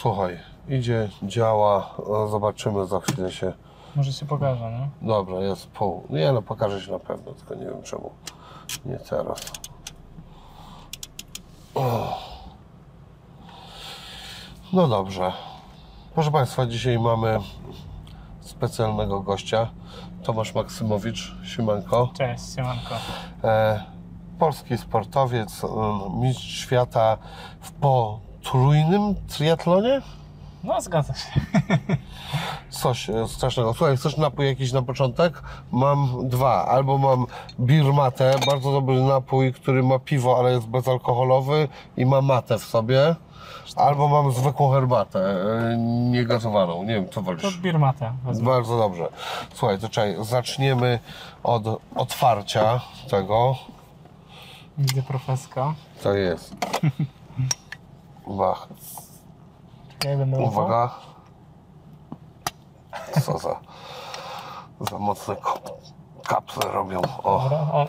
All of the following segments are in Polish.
słuchaj, idzie, działa, zobaczymy za chwilę się. Może się pokaże, no. Dobra, jest pół. Nie no, pokaże się na pewno, tylko nie wiem czemu. Nie teraz. O. No dobrze. Proszę Państwa, dzisiaj mamy specjalnego gościa. Tomasz Maksymowicz, Siemanko. Cześć, siemanko. E, polski sportowiec, mistrz świata w potrójnym triatlonie? No, zgadza się. Coś e, strasznego. Słuchaj, chcesz napój jakiś na początek? Mam dwa. Albo mam birmatę, bardzo dobry napój, który ma piwo, ale jest bezalkoholowy i ma matę w sobie. Albo mam zwykłą herbatę, e, niegazowaną. Nie wiem, co To wolisz. birmatę wezmę. Bardzo dobrze. Słuchaj, to czekaj, zaczniemy od otwarcia tego. Widzę profeska. To jest. Bach. Ja będę ufał. Uwaga. Co za, za mocne kap- kapsle robią. O, Dobra, o,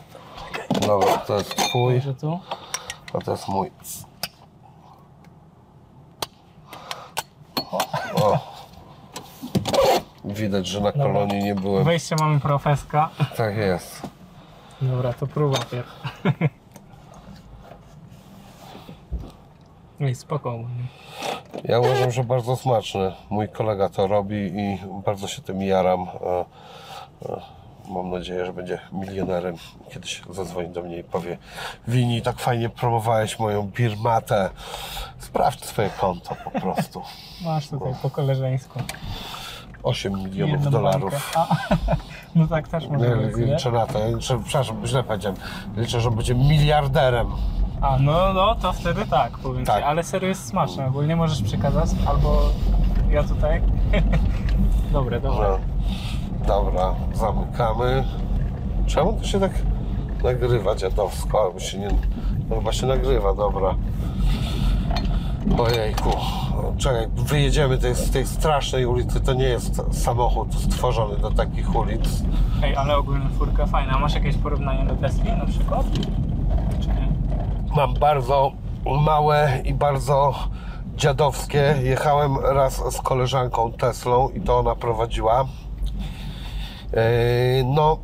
dobra, to jest twój, a to jest mój. O. Widać, że na kolonii nie byłem. Wejście mamy profeska. Tak jest. Dobra, to próba pierw. Ej, spoko. Ja uważam, że bardzo smaczne. Mój kolega to robi i bardzo się tym jaram. E, e, Mam nadzieję, że będzie milionerem. Kiedyś zadzwoni do mnie i powie Wini, tak fajnie promowałeś moją birmatę. Sprawdź swoje konto po prostu. Masz tutaj po koleżeńsku. 8 milionów Jedną dolarów. A, no tak też może być, nie? liczę na to. Liczę, przepraszam, źle powiedziałem. Liczę, że będzie miliarderem. A, no, no, to wtedy tak, powiem Tak. ci. Ale serio jest smaczne. Ogólnie możesz przekazać, albo ja tutaj. dobre. No. Dobra, zamykamy. Czemu to się tak nagrywa dziadowsko? Albo się nie... No chyba się nagrywa, dobra. Ojejku. Czekaj, wyjedziemy tej, z tej strasznej ulicy. To nie jest samochód stworzony do takich ulic. Ej, ale ogólnie furka fajna. Masz jakieś porównanie do Tesli na przykład? Czy nie? Mam bardzo małe i bardzo dziadowskie. Jechałem raz z koleżanką Teslą i to ona prowadziła. Yy, No,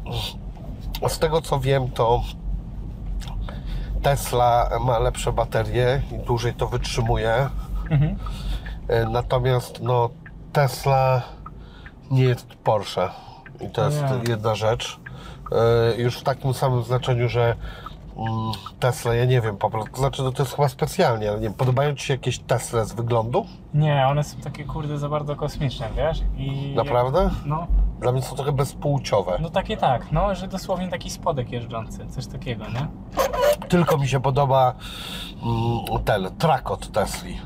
z tego co wiem, to Tesla ma lepsze baterie i dłużej to wytrzymuje. Mhm. Yy, Natomiast no, Tesla nie jest Porsche. I to jest Nie. jedna rzecz. Yy, Już w takim samym znaczeniu, że Tesla, ja nie wiem, po prostu, znaczy no, to jest chyba specjalnie, ale nie wiem, podobają Ci się jakieś Tesle z wyglądu? Nie, one są takie kurde za bardzo kosmiczne, wiesz? I Naprawdę? Jak, no, Dla mnie są trochę bezpłciowe. no takie tak, no, że dosłownie taki spodek jeżdżący, coś takiego, nie? Tylko mi się podoba mm, ten trak od Tesli.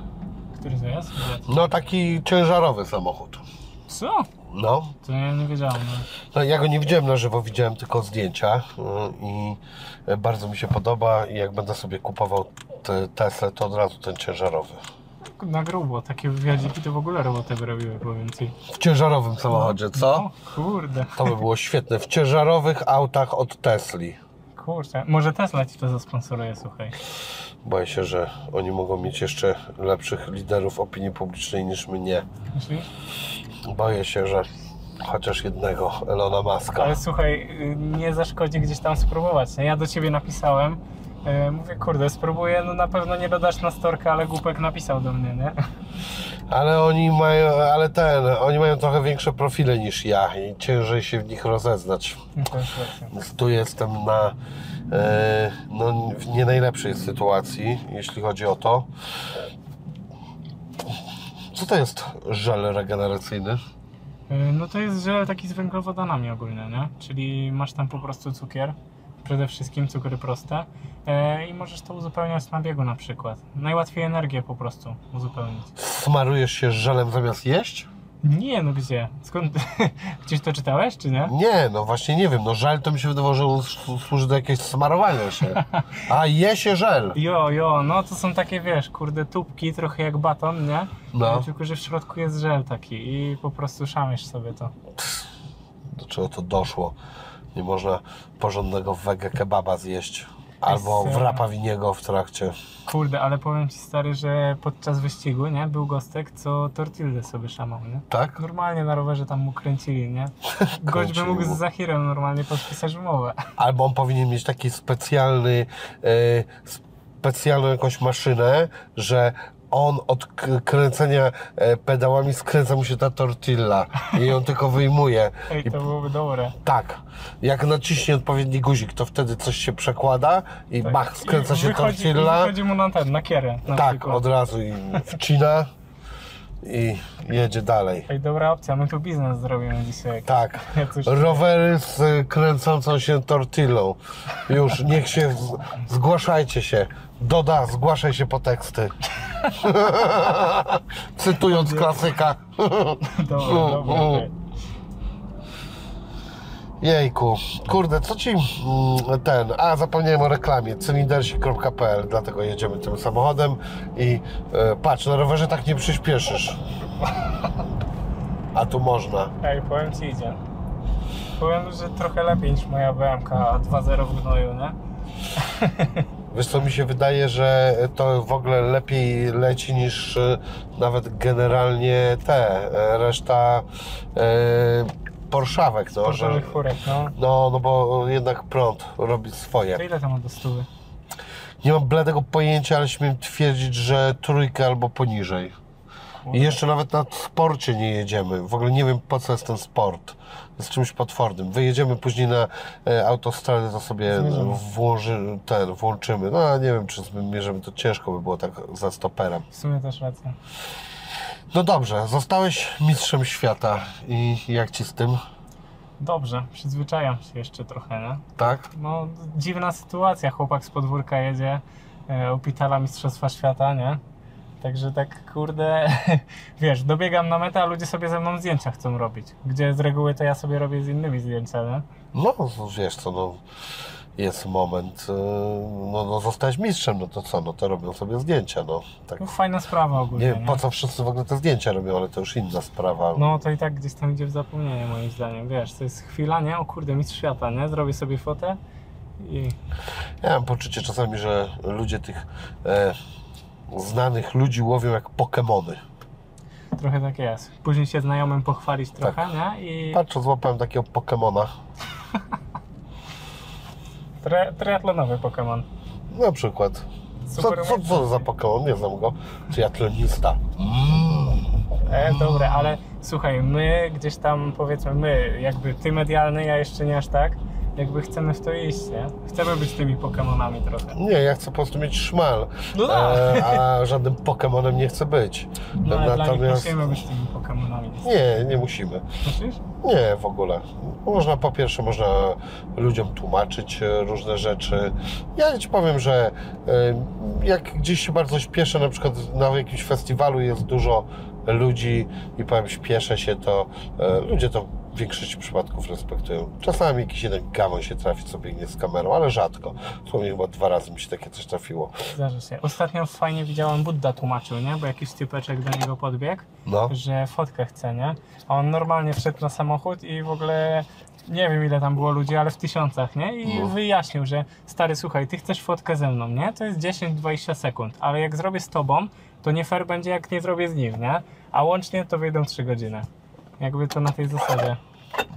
Który to jest? No taki ciężarowy samochód. Co? No, To ja nie wiedziałem. No. no ja go nie widziałem na żywo, widziałem tylko zdjęcia y, i bardzo mi się podoba i jak będę sobie kupował te Tesla, to od razu ten ciężarowy. Na grubo, takie wywiadziki to w ogóle robotę by robiły, powiem ci. W ciężarowym samochodzie, co? O, kurde, To by było świetne. W ciężarowych autach od Tesli. kurczę. Może Tesla ci to zasponsoruje, słuchaj. Boję się, że oni mogą mieć jeszcze lepszych liderów opinii publicznej niż mnie. Myślisz? Boję się, że chociaż jednego Elona Muska. Ale słuchaj, y, nie zaszkodzi gdzieś tam spróbować. Nie? Ja do ciebie napisałem, y, mówię, kurde, spróbuję, no na pewno nie dodasz na storkę, ale głupek napisał do mnie, nie? Ale oni mają, ale ten, oni mają trochę większe profile niż ja i ciężej się w nich rozeznać. No jest tu jestem na e, no, w nie najlepszej sytuacji, jeśli chodzi o to. Co to jest żel regeneracyjny? Y, No to jest żel taki z węglowodanami ogólnie, nie? Czyli masz tam po prostu cukier, przede wszystkim cukry proste y, i możesz to uzupełniać na biegu na przykład. Najłatwiej energię po prostu uzupełnić. Smarujesz się żelem zamiast jeść? Nie, no gdzie? Skąd? Gdzieś to czytałeś, czy nie? Nie, no właśnie nie wiem. No żel to mi się wydawało, że on służy do jakiegoś smarowania się. A je się żel. Jo, jo, no to są takie, wiesz, kurde, tubki, trochę jak baton, nie? No. Tylko, że w środku jest żel taki i po prostu szamiesz sobie to. Do czego to doszło? Nie można porządnego wege kebaba zjeść. Albo w e, rapa winiego w trakcie. Kurde, ale powiem ci stary, że podczas wyścigu, nie? Był gostek, co tortillę sobie szamał, nie? Tak? Normalnie na rowerze tam mu kręcili, nie? Gość by mógł z Zahirem normalnie podpisać umowę. Albo on powinien mieć taki specjalny, e, specjalną jakąś maszynę, że on od kręcenia e, pedałami skręca mu się ta tortilla i ją tylko wyjmuje. Ej, I to byłoby dobre. tak, jak naciśnie odpowiedni guzik, to wtedy coś się przekłada i Tak. bach, skręca I się wychodzi, tortilla. I wychodzi mu na ten, na kierę na Tak, przykład. od razu i wcina i jedzie dalej. Ej, dobra opcja, my tu biznes zrobimy dzisiaj. Tak. Rowery z kręcącą się tortillą. Już niech się zgłaszajcie się. Doda, zgłaszaj się po teksty. Cytując klasyka. Dobra, Mm, dobra. mm. okej. Jejku, kurde, co ci mm, ten. A, zapomniałem o reklamie. Cylindersi.pl, dlatego jedziemy tym samochodem i e, patrz, na rowerze tak nie przyspieszysz. A tu można. Ej, powiem ci idzie. Powiem, że trochę lepiej niż moja BMK 2.0 w gnoju, nie? Wiesz co, mi się wydaje, że to w ogóle lepiej leci niż e, nawet generalnie te, e, reszta e, Porszawek, no, Portowych furek, no. no, no bo jednak prąd robi swoje. To ile to ma do stówy? Nie mam bladego pojęcia, ale śmiem twierdzić, że trójkę albo poniżej. I jeszcze nawet na sporcie nie jedziemy. W ogóle nie wiem po co jest ten sport. Jest czymś potwornym. Wyjedziemy później na e, autostradę, to sobie włoży, ten, włączymy. No nie wiem, czy zmierzymy, to ciężko by było tak za stoperem. W sumie też racja. No dobrze, zostałeś mistrzem świata i jak ci z tym? Dobrze, przyzwyczajam się jeszcze trochę, nie? Tak? No, dziwna sytuacja. Chłopak z podwórka jedzie, e, opitala Mistrzostwa Świata, nie? Także tak, kurde, wiesz, dobiegam na metę, a ludzie sobie ze mną zdjęcia chcą robić. Gdzie z reguły to ja sobie robię z innymi zdjęcia, nie? No, wiesz co, no jest moment, e, no, no zostałeś mistrzem, no to co, no to robią sobie zdjęcia, no. Tak. No, fajna sprawa ogólnie, Nie nie? po co wszyscy w ogóle te zdjęcia robią, ale to już inna sprawa. No to i tak gdzieś tam idzie w zapomnienie moim zdaniem, wiesz, to jest chwila, nie? O kurde, mistrz świata, nie? Zrobię sobie fotę i Ja mam poczucie czasami, że ludzie tych e, znanych ludzi łowią jak Pokemony. trochę tak jest. Później się znajomym pochwalić trochę, Tak. nie? I Patrz, złapałem takiego Pokemona. tre, triatlonowy Pokémon. Na przykład. Co, Super co, co za Pokemon? Nie znam go. Triatlonista. E, dobre, ale słuchaj, my gdzieś tam powiedzmy, my, jakby ty medialny, ja jeszcze nie aż tak, jakby chcemy w to iść, nie? Chcemy być tymi Pokemonami trochę. Nie, ja chcę po prostu mieć szmal. No tak. E, a żadnym Pokemonem nie chcę być. No ale dla nich musimy być tymi Pokemonami. Nie, nie musimy. Myślisz? Nie, w ogóle. Można po pierwsze, można ludziom tłumaczyć e, różne rzeczy. Ja ci powiem, że e, jak gdzieś się bardzo śpieszę, na przykład na jakimś festiwalu jest dużo ludzi i powiem śpieszę się, to e, ludzie to w większości przypadków respektują. Czasami jakiś jeden gamoń się trafi, co biegnie z kamerą, ale rzadko. Słownie chyba dwa razy mi się takie coś trafiło. Zdarzy się. Ostatnio fajnie widziałem, Budda tłumaczył, nie? Bo jakiś typeczek do niego podbiegł, No, że fotkę chce, nie? A on normalnie wszedł na samochód i w ogóle nie wiem ile tam było ludzi, ale w tysiącach, nie? I No. wyjaśnił, że stary, słuchaj, ty chcesz fotkę ze mną, nie? To jest 10-20 sekund, ale jak zrobię z tobą, to nie fair będzie jak nie zrobię z nim, nie? A łącznie to wyjdą 3 godziny. Jakby to na tej zasadzie.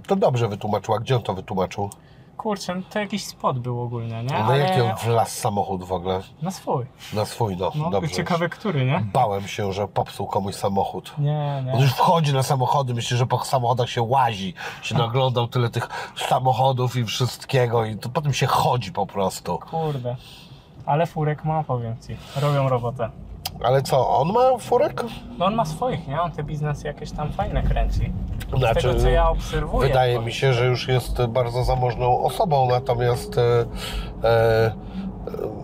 to dobrze wytłumaczył. A gdzie on to wytłumaczył? Kurczę, no to jakiś spot był ogólnie, nie? Na jaki on wlazł samochód w ogóle? Na swój. Na swój, no. No, dobrze. ciekawe który, nie? Bałem się, że popsuł komuś samochód. Nie, On nie. już wchodzi na samochody, myśli, że po samochodach się łazi, się naglądał tyle tych samochodów i wszystkiego i to potem się chodzi po prostu. Kurde. Ale furek ma, powiem ci. Robią robotę. Ale co, on ma furek? No on ma swoich, nie? On te biznesy jakieś tam fajne kręci. Z Znaczy, tego co ja obserwuję. Wydaje mi się, że już jest bardzo zamożną osobą, natomiast e, e, e,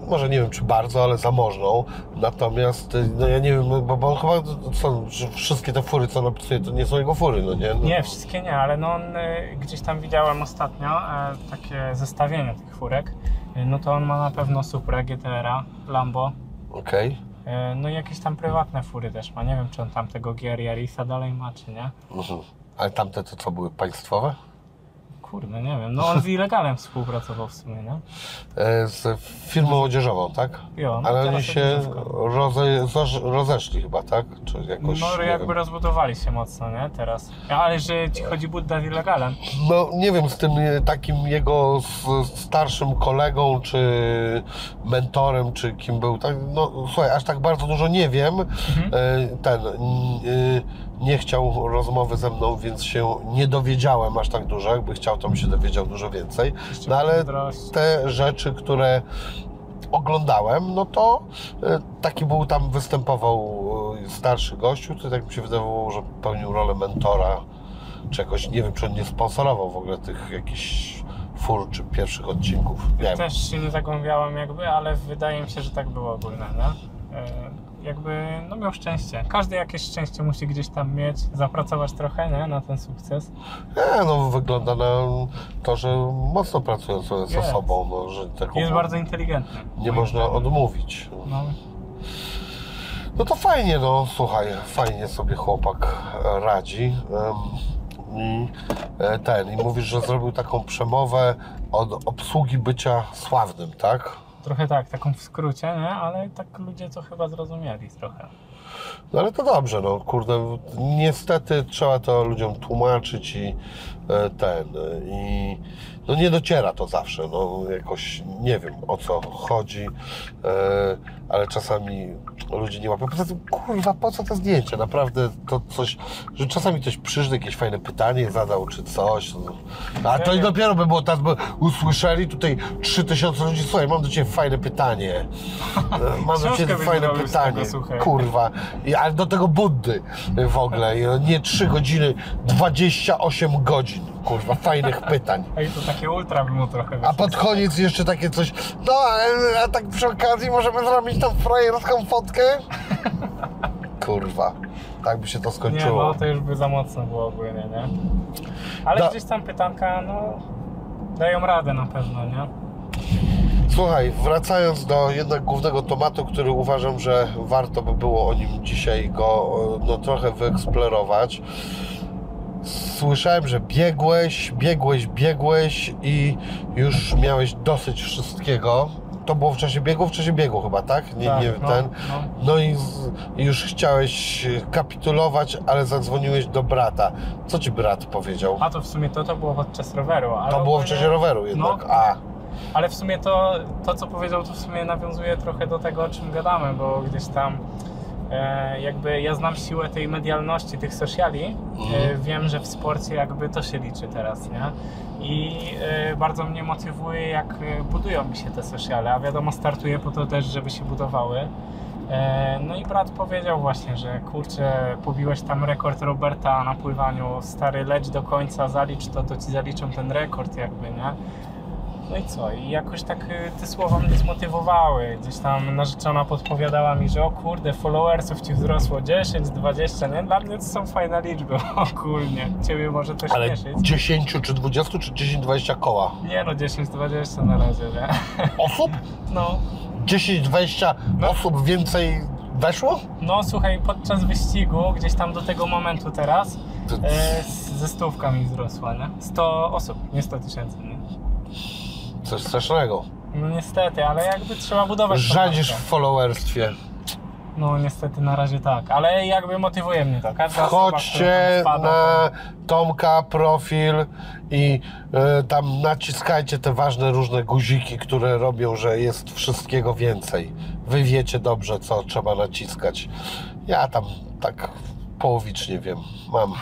może nie wiem czy bardzo, ale zamożną. Natomiast e, no ja nie wiem, bo, bo chyba co, wszystkie te fury, co on opisuje, to nie są jego fury, no nie? No, Nie, wszystkie nie, ale no on y, gdzieś tam widziałem ostatnio e, takie zestawienie tych furek. Y, no to on ma na pewno Supra, GTR-a, Lambo. Okej. e, no i jakieś tam prywatne fury też ma. Nie wiem, czy on tam tego GR Yarisa dalej ma, czy nie. Mhm. Ale tamte to co były państwowe? Kurde, nie wiem. No on z ilegalem współpracował w sumie, nie? E, Z firmą odzieżową, tak? Jo, no Ale oni się roze, rozeszli chyba, tak? Czy jakoś, No jakby wiem. rozbudowali się mocno, nie? Teraz. Ale że ci chodzi Budda z ilegalem. No nie wiem, z tym e, takim jego starszym kolegą, czy mentorem, czy kim był, tak, no słuchaj, aż tak bardzo dużo nie wiem. Mhm. E, Ten, y, nie chciał rozmowy ze mną, więc się nie dowiedziałem aż tak dużo. Jakby chciał, to bym się dowiedział dużo więcej. No ale te rzeczy, które oglądałem, no to e, taki był tam, występował e, starszy gościu, to tak mi się wydawało, że pełnił rolę mentora, czy jakoś, nie wiem, czy on nie sponsorował w ogóle tych jakichś fur, czy pierwszych odcinków, nie. Też się nie zagłębiałem jakby, ale wydaje mi się, że tak było ogólnie, nie? Jakby, no miał szczęście. Każdy jakieś szczęście musi gdzieś tam mieć, zapracować trochę, nie? Na ten sukces. Nie, no wygląda na to, że mocno pracują sobie ze sobą, no, że taką Jest bardzo inteligentny. nie można zdaniem. odmówić. No, No to fajnie, no słuchaj, fajnie sobie chłopak radzi. I e, ten, i mówisz, że zrobił taką przemowę od obsługi bycia sławnym, tak? Trochę tak, taką w skrócie, nie? Ale tak ludzie to chyba zrozumieli trochę. No ale to dobrze, no kurde, niestety trzeba to ludziom tłumaczyć i e, ten, i no nie dociera to zawsze, no jakoś nie wiem o co chodzi, e, ale czasami ludzie nie łapią. Poza tym, kurwa, po co te zdjęcia? Naprawdę to coś, że czasami ktoś przyszedł, jakieś fajne pytanie zadał, czy coś, no. a to i dopiero by było tak, by usłyszeli tutaj 3000 ludzi, słuchaj, mam do Ciebie fajne pytanie, E, mam do Ciebie fajne pytanie, kurwa, I, ale do tego Buddy w ogóle, i nie 3 godziny, 28 godzin, kurwa, fajnych pytań. Ej, to takie ultra mu trochę A pod koniec jeszcze takie coś, no a, a tak przy okazji możemy zrobić tą frajerską fotkę? Kurwa, tak by się to Nie, skończyło. no to już by za mocno było ogólnie, nie? Ale Da- gdzieś tam pytanka, no, dają radę na pewno, nie? Słuchaj, wracając do jednak głównego tematu, który uważam, że warto by było o nim dzisiaj go e, no, trochę wyeksplorować. Słyszałem, że biegłeś, biegłeś, biegłeś i już miałeś dosyć wszystkiego. To było w czasie biegu, w czasie biegu chyba, tak? Nie, Tak, nie no, ten. no. No i z, już chciałeś kapitulować, ale zadzwoniłeś do brata. Co ci brat powiedział? A to w sumie to, to było podczas roweru. Ale To było w czasie roweru jednak. No. A, Ale w sumie to, to, co powiedział, to w sumie nawiązuje trochę do tego, o czym gadamy, bo gdzieś tam jakby ja znam siłę tej medialności, tych sociali. E, Mhm. wiem, że w sporcie jakby to się liczy teraz, nie? I e, bardzo mnie motywuje, jak e, budują mi się te sociale, a wiadomo, startuję po to też, żeby się budowały. E, No i brat powiedział właśnie, że kurczę, pobiłeś tam rekord Roberta na pływaniu, stary, leć do końca, zalicz to, to ci zaliczą ten rekord jakby, nie? No i co? I jakoś tak y, te słowa mnie zmotywowały. Gdzieś tam narzeczona podpowiadała mi, że o kurde, followersów ci wzrosło 10, 20, nie? Dla mnie to są fajne liczby ogólnie. Ciebie może to ale śmieszyć. 10 czy 20 czy 10-20 koła? Nie no, 10, 20 na razie, nie? Osób? No, 10-20 No. osób więcej weszło? no słuchaj, podczas wyścigu, gdzieś tam do tego momentu teraz, e, ze stówka mi wzrosła, nie? 100 osób, nie 100 tysięcy? Coś strasznego. No niestety, ale jakby trzeba budować Rzadzisz w followerstwie. No niestety na razie tak, ale jakby motywuje mnie to. Każda osoba, tam wpada, na Tomka profil i e, tam naciskajcie te ważne różne guziki, które robią, że jest wszystkiego więcej. Wy wiecie dobrze, co trzeba naciskać. Ja tam tak połowicznie wiem. Mam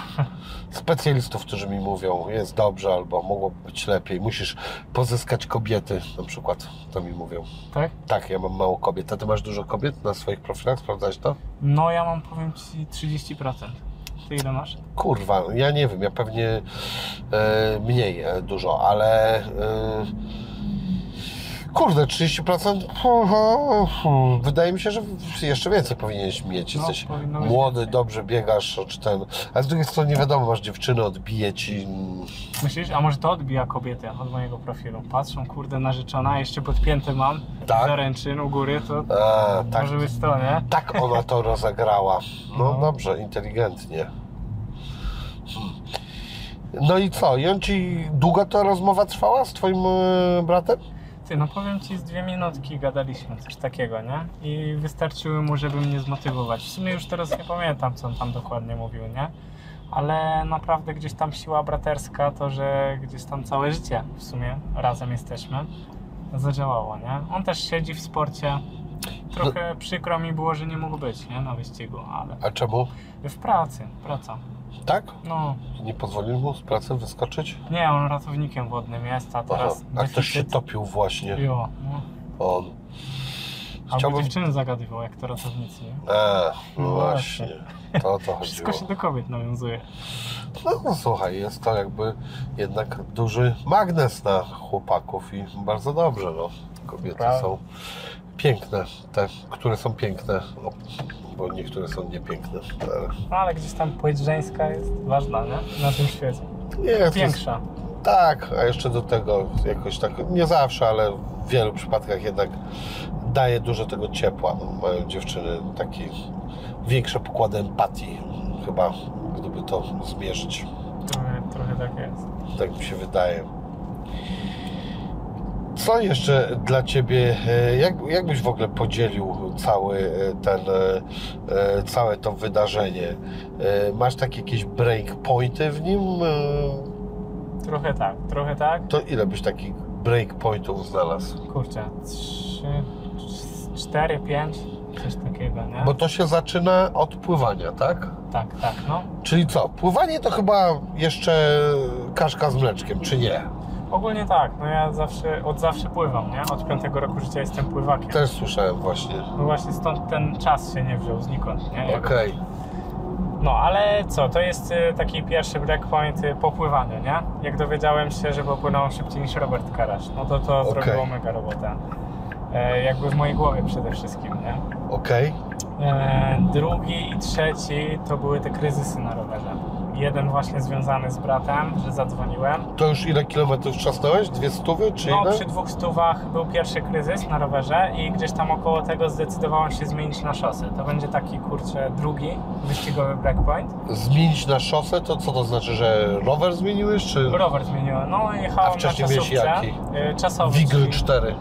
specjalistów, którzy mi mówią, jest dobrze albo mogło być lepiej. Musisz pozyskać kobiety, na przykład, to mi mówią. tak? Tak, ja mam mało kobiet. A ty masz dużo kobiet na swoich profilach? Sprawdzałeś to? No ja mam powiem ci 30%. Ty ile masz? Kurwa, ja nie wiem, ja pewnie e, mniej e, dużo, ale e, kurde, 30%? Hmm, Wydaje mi się, że jeszcze więcej powinieneś mieć. No, Jesteś być młody, dobrze biegasz, czy ten. A z drugiej strony nie wiadomo, masz dziewczynę, odbije ci. Myślisz? A może to odbija kobietę od mojego profilu? Patrzą, kurde, narzeczona, jeszcze podpięte mam. Tak? Zaręczyn u góry, to A, tak, może być to, nie? tak ona to rozegrała. No No. dobrze, inteligentnie. No i co? I on ci długo ta rozmowa trwała z twoim e, bratem? Ty, no powiem ci, z dwie minutki gadaliśmy, coś takiego, nie? I wystarczyły mu, żeby mnie zmotywować. W sumie już teraz nie pamiętam, co on tam dokładnie mówił, nie? Ale naprawdę gdzieś tam siła braterska, to że gdzieś tam całe życie w sumie razem jesteśmy, zadziałało, nie? On też siedzi w sporcie. Trochę przykro mi było, że nie mógł być, nie? Na wyścigu, ale A czemu? w pracy, praca. Tak? No, Nie pozwolił mu z pracy wyskoczyć? nie, on ratownikiem wodnym jest, a Aha. teraz A ktoś się topił właśnie. Jo, no. On. Albo Chciałbym... dziewczyny zagadywał, jak to ratownicy, nie? A, no No właśnie. To o to Wszystko się do kobiet nawiązuje. No, no słuchaj, jest to jakby jednak duży magnes na chłopaków i bardzo dobrze, no. Kobiety są piękne, te, które są piękne, no, bo niektóre są niepiękne. Ale No ale gdzieś tam płeć żeńska jest ważna, nie? Na tym świecie. nie, to jest, Większa. tak, a jeszcze do tego jakoś tak, nie zawsze, ale w wielu przypadkach jednak daje dużo tego ciepła. No, mają dziewczyny taki większe pokłady empatii, chyba, gdyby to zmierzyć. Trochę, trochę tak jest. Tak mi się wydaje. Co jeszcze dla Ciebie, e, jak, jak byś w ogóle podzielił cały e, ten, e, całe to wydarzenie? Masz takie jakieś break pointy w nim? Trochę tak, trochę tak. To ile byś takich break pointów znalazł? Kurczę, trzy, cztery, pięć, coś takiego, nie? Bo to się zaczyna od pływania, tak? Tak, tak, no. Czyli co? Pływanie to chyba jeszcze kaszka z mleczkiem, czy nie? Ogólnie tak, no ja zawsze, od zawsze pływam, nie? Od piątego roku życia jestem pływakiem. Też słyszałem właśnie. No właśnie stąd ten czas się nie wziął znikąd, nie? Okej. No ale co, to jest y, taki pierwszy breakpoint y, po pływaniu, nie? Jak dowiedziałem się, że popłynąłem szybciej niż Robert Karasz, no to to Okej. zrobiło mega robotę. E, jakby w mojej głowie przede wszystkim, nie? Okej. E, drugi i trzeci to były te kryzysy na rowerze. Jeden właśnie związany z bratem, że zadzwoniłem. To już ile kilometrów trzasnąłeś? Dwie stówy, czy No, ile? przy dwóch stówach był pierwszy kryzys na rowerze i gdzieś tam około tego zdecydowałem się zmienić na szosę. To będzie taki, kurczę, drugi wyścigowy breakpoint. Zmienić na szosę, to co to znaczy, że rower zmieniłeś, czy Rower zmieniłem. No, jechałem A wcześniej na miałeś czasówce. jaki? y, Czasowy. Wigl czyli- 4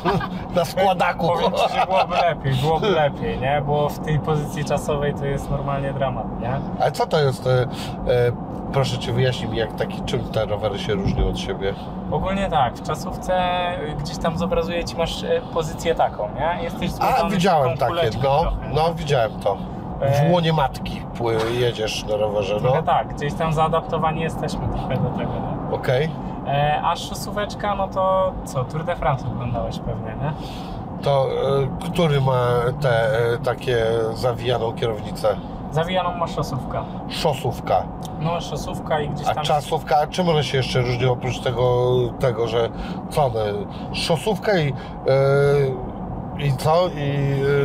na składaku? Powiem Ci, że byłoby lepiej, byłoby lepiej, nie? Bo w tej pozycji czasowej to jest normalnie dramat, nie? Ale co to jest? E, proszę Cię wyjaśnij mi, jak taki, czym te rowery się różnią od siebie? Ogólnie tak, w czasówce y, gdzieś tam zobrazuje Ci, masz y, pozycję taką, nie? Jesteś A, widziałem takie, no, trochę, nie? no widziałem to. W E, łonie matki jedziesz na rowerze, no. Trochę tak, gdzieś tam zaadaptowani jesteśmy trochę do tego? Okej. E, a szosóweczka, no to co, Tour de France oglądałeś pewnie, nie? To e, który ma te e, takie zawijaną kierownicę? Zawijaną ma szosówka. Szosówka. No, szosówka i gdzieś A tam... czasówka, a czym one się jeszcze różnią oprócz tego, tego że co one? Szosówka i, e, i co? I,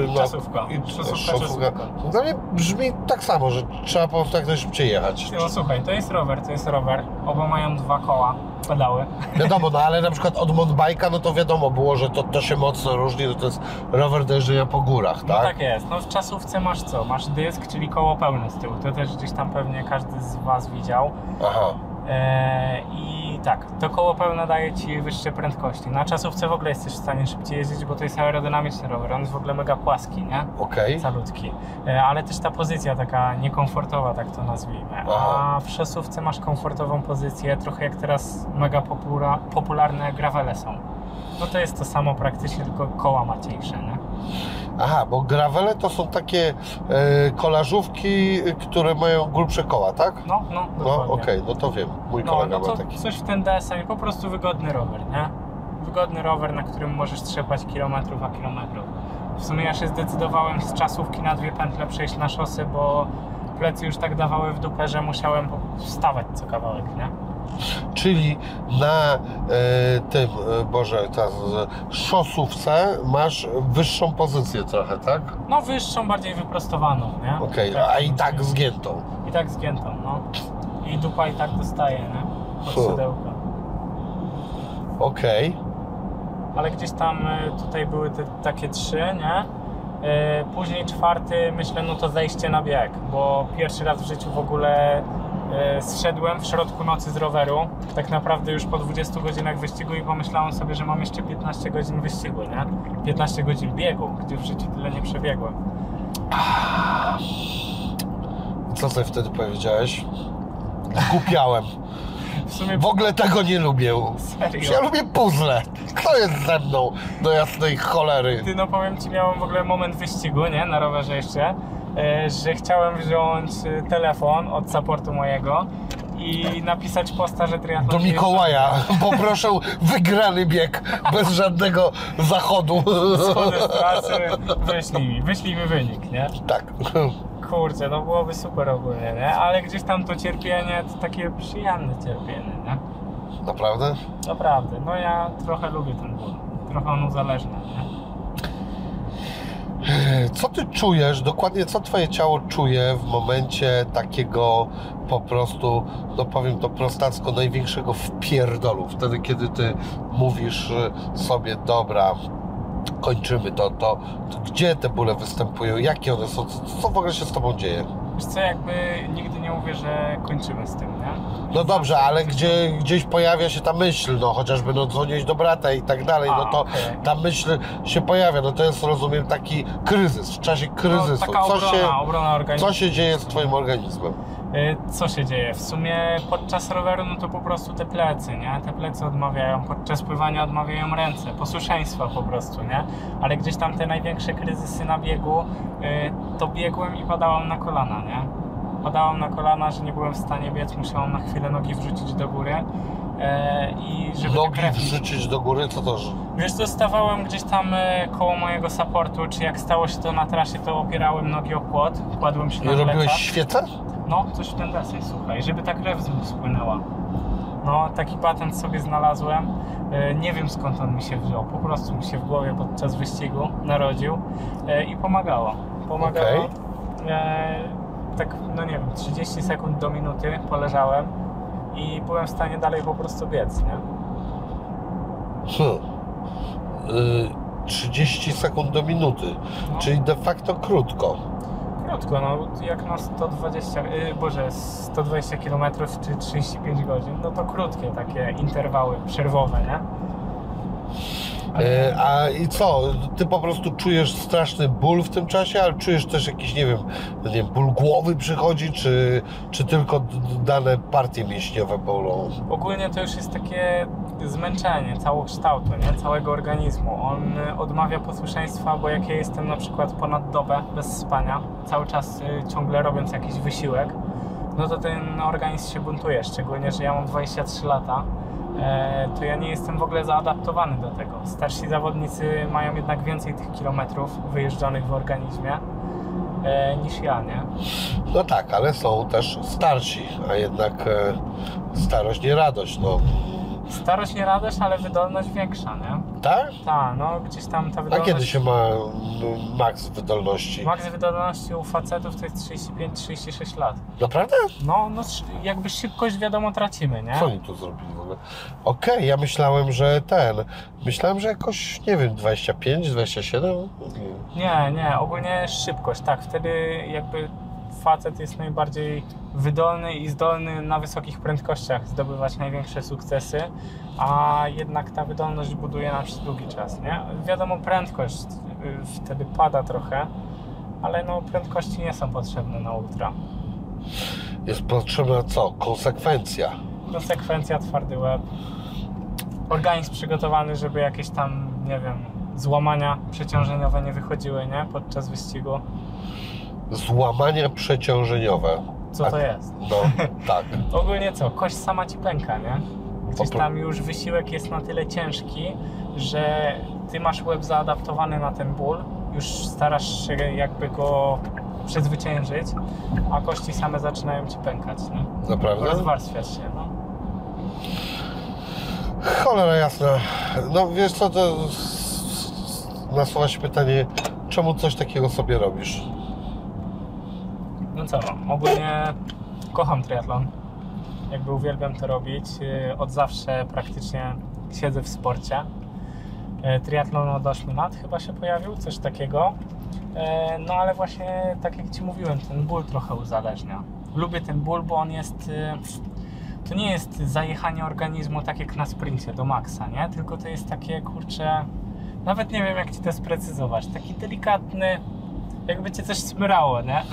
e, no, Czasówka. I, czasówka. Dla mnie brzmi tak samo, że trzeba po prostu jak najszybciej jechać. No słuchaj, to jest rower, to jest rower. Oba mają dwa koła, pedały. Wiadomo, no ale na przykład od mountainbike'a, no to wiadomo było, że to, to się mocno różni, że to jest rower do jeżdżenia po górach, No tak? tak jest. No w czasówce masz co? Masz dysk, czyli koło pełne z tyłu. To też gdzieś tam pewnie każdy z Was widział. Aha, I tak, to koło pełne daje Ci wyższe prędkości. Na czasówce w ogóle jesteś w stanie szybciej jeździć, bo to jest aerodynamiczny rower. On jest w ogóle mega płaski, nie? okej. Calutki. E, Ale też ta pozycja taka niekomfortowa, tak to nazwijmy. Aha. A w szosówce masz komfortową pozycję, trochę jak teraz mega popula- popularne gravele są. No to jest to samo praktycznie, tylko koła macieńsze, nie? Aha, bo gravele to są takie e, kolażówki, które mają grubsze koła, tak? No, no, No dokładnie. okej, no to wiem. Mój No, kolega no ma to taki. coś w ten deseń, po prostu wygodny rower, nie? Wygodny rower, na którym możesz trzepać kilometrów a kilometrów. W sumie ja się zdecydowałem z czasówki na dwie pętle przejść na szosy, bo plecy już tak dawały w dupę, że musiałem po- wstawać co kawałek, nie? Czyli na e, tym, e, Boże, ta szosówce masz wyższą pozycję trochę, tak? No wyższą, bardziej wyprostowaną, nie? Okej, a i tak zgiętą. I tak zgiętą, no. I dupa i tak dostaje, nie? Siodełko. Okej. ale gdzieś tam e, tutaj były te takie trzy, nie? Później czwarty, myślę, no to zejście na bieg, bo pierwszy raz w życiu w ogóle Zszedłem w środku nocy z roweru, tak naprawdę już po 20 godzinach wyścigu i pomyślałem sobie, że mam jeszcze 15 godzin wyścigu, nie? 15 godzin biegu, gdzie w życiu tyle nie przebiegłem. Co sobie wtedy powiedziałeś? Zgupiałem. W sumie W ogóle tego nie lubię. Serio? Ja lubię puzzle. Kto jest ze mną do jasnej cholery? Ty, no powiem Ci, miałem w ogóle moment wyścigu, nie? Na rowerze jeszcze, e, że chciałem wziąć e, telefon od supportu mojego i napisać posta, że triatlon Do Mikołaja poproszę wygrany bieg bez żadnego zachodu. Schodzę z trasy, wyślij mi, wyślij mi wynik, nie? Tak. Kurczę, no byłoby super ogólnie, nie? Ale gdzieś tam to cierpienie, to takie przyjemne cierpienie, nie? Naprawdę? Naprawdę, no ja trochę lubię ten ból. Trochę on uzależnia, nie? Co ty czujesz, dokładnie co twoje ciało czuje w momencie takiego po prostu, no powiem to prostacko, największego wpierdolu? Wtedy, kiedy ty mówisz y, sobie, dobra, kończymy to, to, to gdzie te bóle występują, jakie one są, co, co w ogóle się z tobą dzieje? Wiesz co, jakby nigdy nie mówię, że kończymy z tym, nie? No dobrze, ale gdzie, gdzieś pojawia się ta myśl, no chociażby no dzwonić do brata i tak dalej, A, no to okej. ta myśl się pojawia, no to jest rozumiem taki kryzys, w czasie kryzysu. No, taka co, obrona, się, obrona organizmu. co się dzieje z twoim organizmem? Y, Co się dzieje? W sumie podczas roweru, no to po prostu te plecy, nie? Te plecy odmawiają, podczas pływania odmawiają ręce, posłuszeństwa po prostu, nie? Ale gdzieś tam te największe kryzysy na biegu, y, to biegłem i padałem na kolana, nie? Padałem na kolana, że nie byłem w stanie biec, musiałem na chwilę nogi wrzucić do góry. e, I żeby Nogi krew- wrzucić do góry, to? że- Wiesz, dostawałem gdzieś tam koło mojego supportu, czy jak stało się to na trasie, to opierałem nogi o płot, kładłem się I na robiłeś plecach. No, coś w ten deseń, słuchaj, żeby ta krew z mózgu spłynęła. No, taki patent sobie znalazłem. E, Nie wiem skąd on mi się wziął, po prostu mi się w głowie podczas wyścigu narodził e, i pomagało. Pomagało. Okej. E, tak, no nie wiem, 30 sekund do minuty poleżałem i byłem w stanie dalej po prostu biec, nie? Hmm. Y, 30 sekund do minuty, No. czyli de facto krótko. Krótko, no jak na 120, yy, boże, 120 km czy 35 godzin, no to krótkie takie interwały przerwowe, nie? E, A i co? Ty po prostu czujesz straszny ból w tym czasie, ale czujesz też jakiś, nie wiem, nie wiem ból głowy przychodzi, czy, czy tylko dane partie mięśniowe bolą? Ogólnie to już jest takie zmęczenie całokształtu, nie? Całego organizmu. On y, odmawia posłuszeństwa, bo jak ja jestem na przykład ponad dobę bez spania, cały czas y, ciągle robiąc jakiś wysiłek, no to ten organizm się buntuje, szczególnie, że ja mam 23 lata, e, to ja nie jestem w ogóle zaadaptowany do tego. Starsi zawodnicy mają jednak więcej tych kilometrów wyjeżdżonych w organizmie e, niż ja, nie? No tak, ale są też starsi, a jednak e, starość nie radość, no. Starość nie radość, ale wydolność większa, nie? Tak? Tak, no gdzieś tam ta A wydolność... kiedy się ma mm, maks wydolności? Maks wydolności u facetów to jest 35-36 lat. Naprawdę? No, no jakby szybkość wiadomo tracimy, nie? Co oni tu zrobili w ogóle? Okej, ja myślałem, że ten, myślałem, że jakoś, nie wiem, 25, 27? Nie, nie, ogólnie szybkość, tak, wtedy jakby facet jest najbardziej wydolny i zdolny na wysokich prędkościach zdobywać największe sukcesy, a jednak ta wydolność buduje nam się długi czas, nie? Wiadomo, prędkość y, wtedy pada trochę, ale no prędkości nie są potrzebne na ultra. Jest potrzebna co? Konsekwencja. konsekwencja, twardy łeb. Organizm przygotowany, żeby jakieś tam, nie wiem, złamania przeciążeniowe nie wychodziły, nie? Podczas wyścigu. Złamania przeciążeniowe. Co to jest? No, tak. Ogólnie co? Kość sama ci pęka, nie? Gdzieś tam już wysiłek jest na tyle ciężki, że ty masz łeb zaadaptowany na ten ból, już starasz się jakby go przezwyciężyć, a kości same zaczynają ci pękać, nie? Naprawdę? Rozwarstwiać się, no. Cholera jasna. No wiesz co, to nasuwa się pytanie, czemu coś takiego sobie robisz? No, ogólnie kocham triatlon. Jakby uwielbiam to robić. Yy, Od zawsze praktycznie siedzę w sporcie. Yy, Triatlon od 8 lat chyba się pojawił, coś takiego. Yy, No ale właśnie, tak jak Ci mówiłem, ten ból trochę uzależnia. lubię ten ból, bo on jest... y, To nie jest zajechanie organizmu tak jak na sprincie do maksa, nie? Tylko to jest takie, kurczę... Nawet nie wiem jak ci to sprecyzować. Taki delikatny... Jakby cię coś smyrało, nie?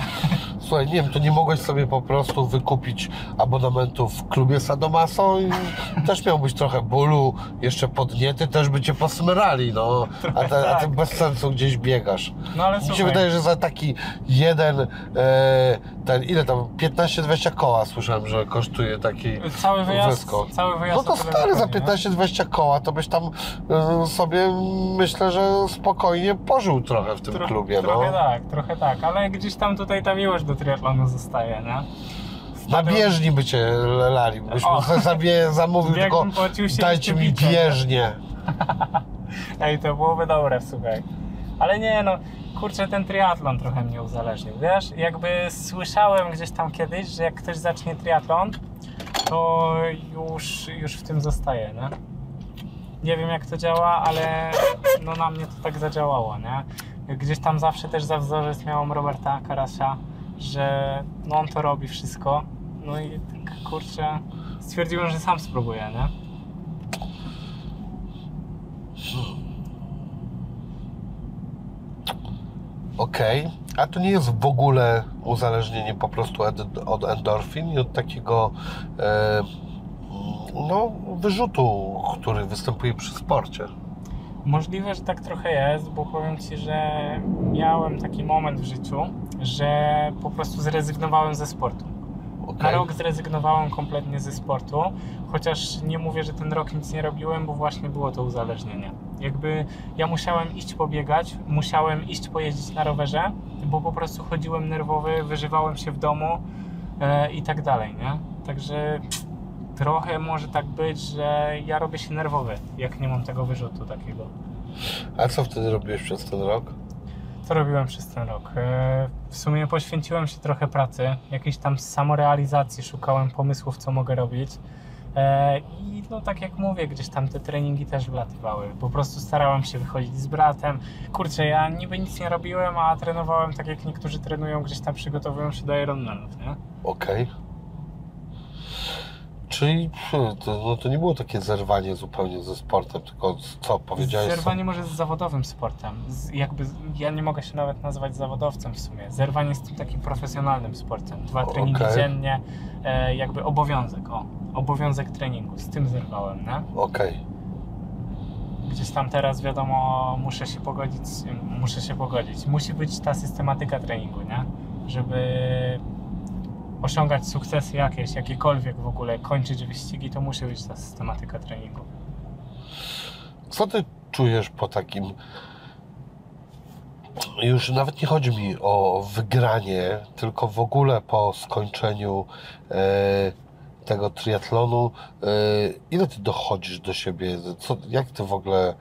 Słuchaj, nie wiem, to nie mogłeś sobie po prostu wykupić abonamentu w klubie Sadomaso i też miałbyś trochę bólu, jeszcze podniety, też by cię posmyrali, no. A, te, a ty tak. bez sensu gdzieś biegasz. No ale Mi się słuchaj, wydaje, że za taki jeden, e, ten, ile tam, 15-20 koła słyszałem, że kosztuje taki cały wyjazd, cały wyjazd No to stary, za wychodzi, nie? 15-20 koła to byś tam e, sobie, myślę, że spokojnie pożył trochę w tym Tro- klubie, Trochę no. tak, trochę tak, ale gdzieś tam tutaj ta miłość do triatlonu zostaje, nie? Na bieżni by cię lali, byś O. sobie zamówił, tylko dajcie mi bieżnię. Ej, to byłoby dobre, słuchaj. Ale nie no, kurczę, ten triatlon trochę mnie uzależnił, wiesz? Jakby słyszałem gdzieś tam kiedyś, że jak ktoś zacznie triatlon, to już, już w tym zostaje, nie? Nie wiem jak to działa, ale no na mnie to tak zadziałało, nie? Gdzieś tam zawsze też za wzorzec miałem Roberta Karasia, że no on to robi wszystko. No i tak kurczę, stwierdziłem, że sam spróbuję, nie? Okej, a to nie jest w ogóle uzależnienie po prostu od, od endorfin i od takiego e, no, wyrzutu, który występuje przy sporcie. Możliwe, że tak trochę jest, bo powiem Ci, że miałem taki moment w życiu, że po prostu zrezygnowałem ze sportu. Na Okej. rok zrezygnowałem kompletnie ze sportu, chociaż nie mówię, że ten rok nic nie robiłem, bo właśnie było to uzależnienie. Jakby ja musiałem iść pobiegać, musiałem iść pojeździć na rowerze, bo po prostu chodziłem nerwowy, wyżywałem się w domu e, i tak dalej, nie? Także trochę może tak być, że ja robię się nerwowy, jak nie mam tego wyrzutu takiego. A co wtedy robiłeś przez ten rok? Co robiłem przez ten rok? E, W sumie poświęciłem się trochę pracy, jakiejś tam samorealizacji, szukałem pomysłów, co mogę robić. E, I no tak jak mówię, gdzieś tam te treningi też wlatywały. Po prostu starałem się wychodzić z bratem. Kurczę, ja niby nic nie robiłem, a trenowałem tak jak niektórzy trenują, gdzieś tam przygotowują się do Ironmanów, nie? Okej. Czyli hmm, to, no to nie było takie zerwanie zupełnie ze sportem, tylko co powiedziałeś? Zerwanie może z zawodowym sportem. Z, jakby ja nie mogę się nawet nazywać zawodowcem w sumie. Zerwanie z tym takim profesjonalnym sportem. Dwa treningi Okej. dziennie, e, jakby obowiązek, o. Obowiązek treningu. Z tym zerwałem, nie? Okej. Gdzieś tam teraz wiadomo, muszę się pogodzić, muszę się pogodzić. Musi być ta systematyka treningu, nie? Żeby osiągać sukcesy jakieś, jakiekolwiek w ogóle, kończyć wyścigi, to musi być ta systematyka treningu. Co ty czujesz po takim. Już nawet nie chodzi mi o wygranie, tylko w ogóle po skończeniu e, tego triatlonu. E, ile ty dochodzisz do siebie? Co, jak ty w ogóle e,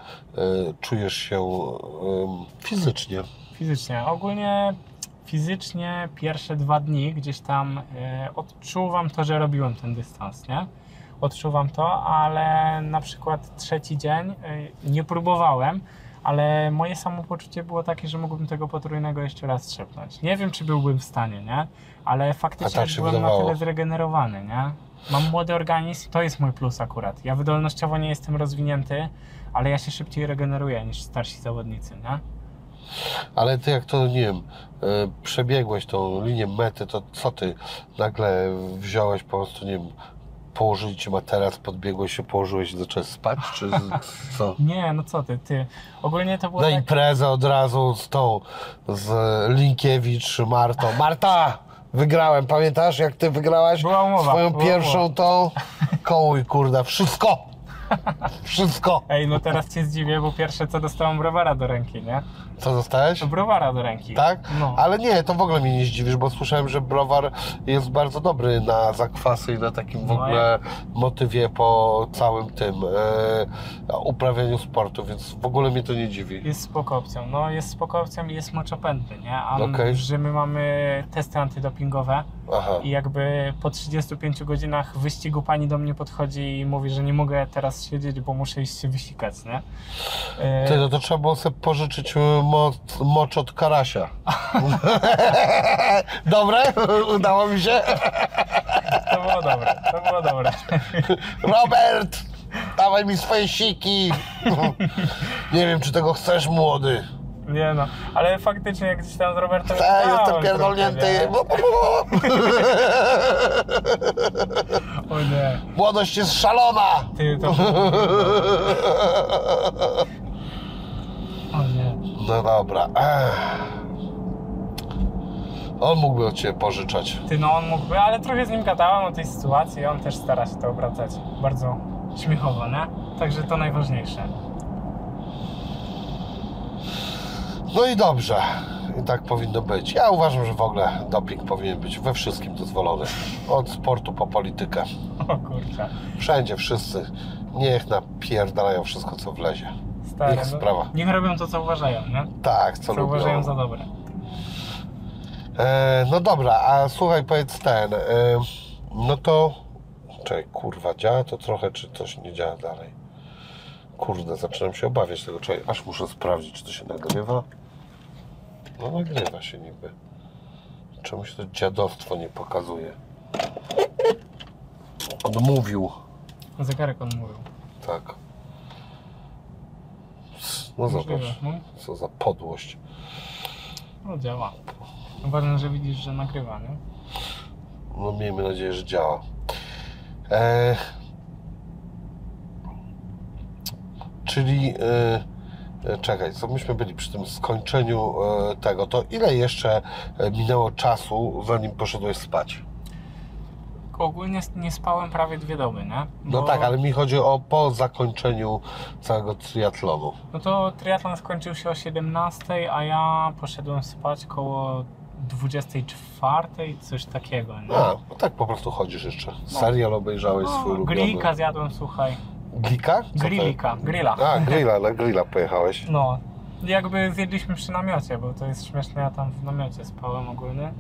czujesz się em, fizycznie? Fizycznie. Ogólnie fizycznie pierwsze dwa dni gdzieś tam e, odczuwam to, że robiłem ten dystans, nie? Odczuwam to, ale na przykład trzeci dzień e, nie próbowałem, ale moje samopoczucie było takie, że mógłbym tego potrójnego jeszcze raz trzepnąć. Nie wiem, czy byłbym w stanie, nie? Ale faktycznie tak byłem na wydawało. tyle zregenerowany, nie? Mam młody organizm, to jest mój plus akurat. Ja wydolnościowo nie jestem rozwinięty, ale ja się szybciej regeneruję niż starsi zawodnicy, nie? Ale ty jak to, nie wiem, przebiegłeś tą linię mety, to co ty nagle wziąłeś po prostu, nie wiem, położyli ci materac, podbiegłeś się, położyłeś i zacząłeś spać, czy co? Nie, no co ty, ty. Ogólnie to było Na tak... imprezę od razu z tą, z Linkiewicz, Martą. Marta! Wygrałem, pamiętasz jak ty wygrałaś Była umowa, swoją była pierwszą umowa. tą? Kołuj, kurda, wszystko! Wszystko! Ej, no teraz cię zdziwię, bo pierwsze co dostałem browara do ręki, nie? Co dostałeś? Browara do ręki. Tak? No. Ale nie, to w ogóle mnie nie zdziwisz, bo słyszałem, że browar jest bardzo dobry na zakwasy i na takim w No, ogóle motywie po całym tym e, uprawianiu sportu, więc w ogóle mnie to nie dziwi. Jest spoko opcją. No jest spoko opcją i jest moczopędny, nie? A Okej. że my mamy testy antydopingowe, Aha. I jakby po 35 godzinach wyścigu pani do mnie podchodzi i mówi, że nie mogę teraz siedzieć, bo muszę iść się wysikać, nie? E, Ty, no to trzeba było sobie pożyczyć moc, mocz od Karasia. Dobre? Udało mi się? To było dobre, to było dobre. Robert! Dawaj mi swoje siki! Nie wiem, czy tego chcesz, młody. Nie no, ale faktycznie jak gdzieś tam z Robertem gadałem jestem pierdolnięty. O nie, Młodość jest szalona! ty to... O nie. No dobra. Ech. On mógłby od Ciebie pożyczać. Ty no on mógłby, ale trochę z nim gadałem o tej sytuacji i on też stara się to obracać bardzo śmiechowo, nie? Także to najważniejsze. No i dobrze. I tak powinno być. Ja uważam, że w ogóle doping powinien być we wszystkim dozwolony. Od sportu po politykę. O kurczę. Wszędzie, wszyscy. Niech napierdalają wszystko, co wlezie. Stary, Ich sprawa. Niech robią to, co uważają, nie? Tak, co, Co lubią. uważają za dobre. E, no dobra, a słuchaj, powiedz ten. E, no to. Czekaj, kurwa, działa to trochę, czy coś nie działa dalej? Kurde, zaczynam się obawiać tego. Czekaj, aż muszę sprawdzić, czy to się nagrywa. No, nagrywa się niby. Czemu się to dziadostwo nie pokazuje? Odmówił. Zegarek on mówił. No zobacz, Możliwe, no. co za podłość. No działa. Ważne, że widzisz, że nagrywa, nie? No miejmy nadzieję, że działa. E, czyli e, e, czekaj, co myśmy byli przy tym skończeniu e, tego, to ile jeszcze e, minęło czasu, zanim poszedłeś spać? Ogólnie nie spałem prawie dwie doby, nie? No Bo- tak, ale mi chodzi o po zakończeniu całego triatlonu. No to triatlon skończył się o 17, a ja poszedłem spać koło 24, coś takiego, nie? A, no tak po prostu chodzisz jeszcze. Serial obejrzałeś swój No, ulubiony. grillika zjadłem, słuchaj. Glika? Co Grillika, grilla. A, grilla, na grilla pojechałeś. No, jakby zjedliśmy przy namiocie, bo to jest śmieszne, ja tam w namiocie spałem ogólnie.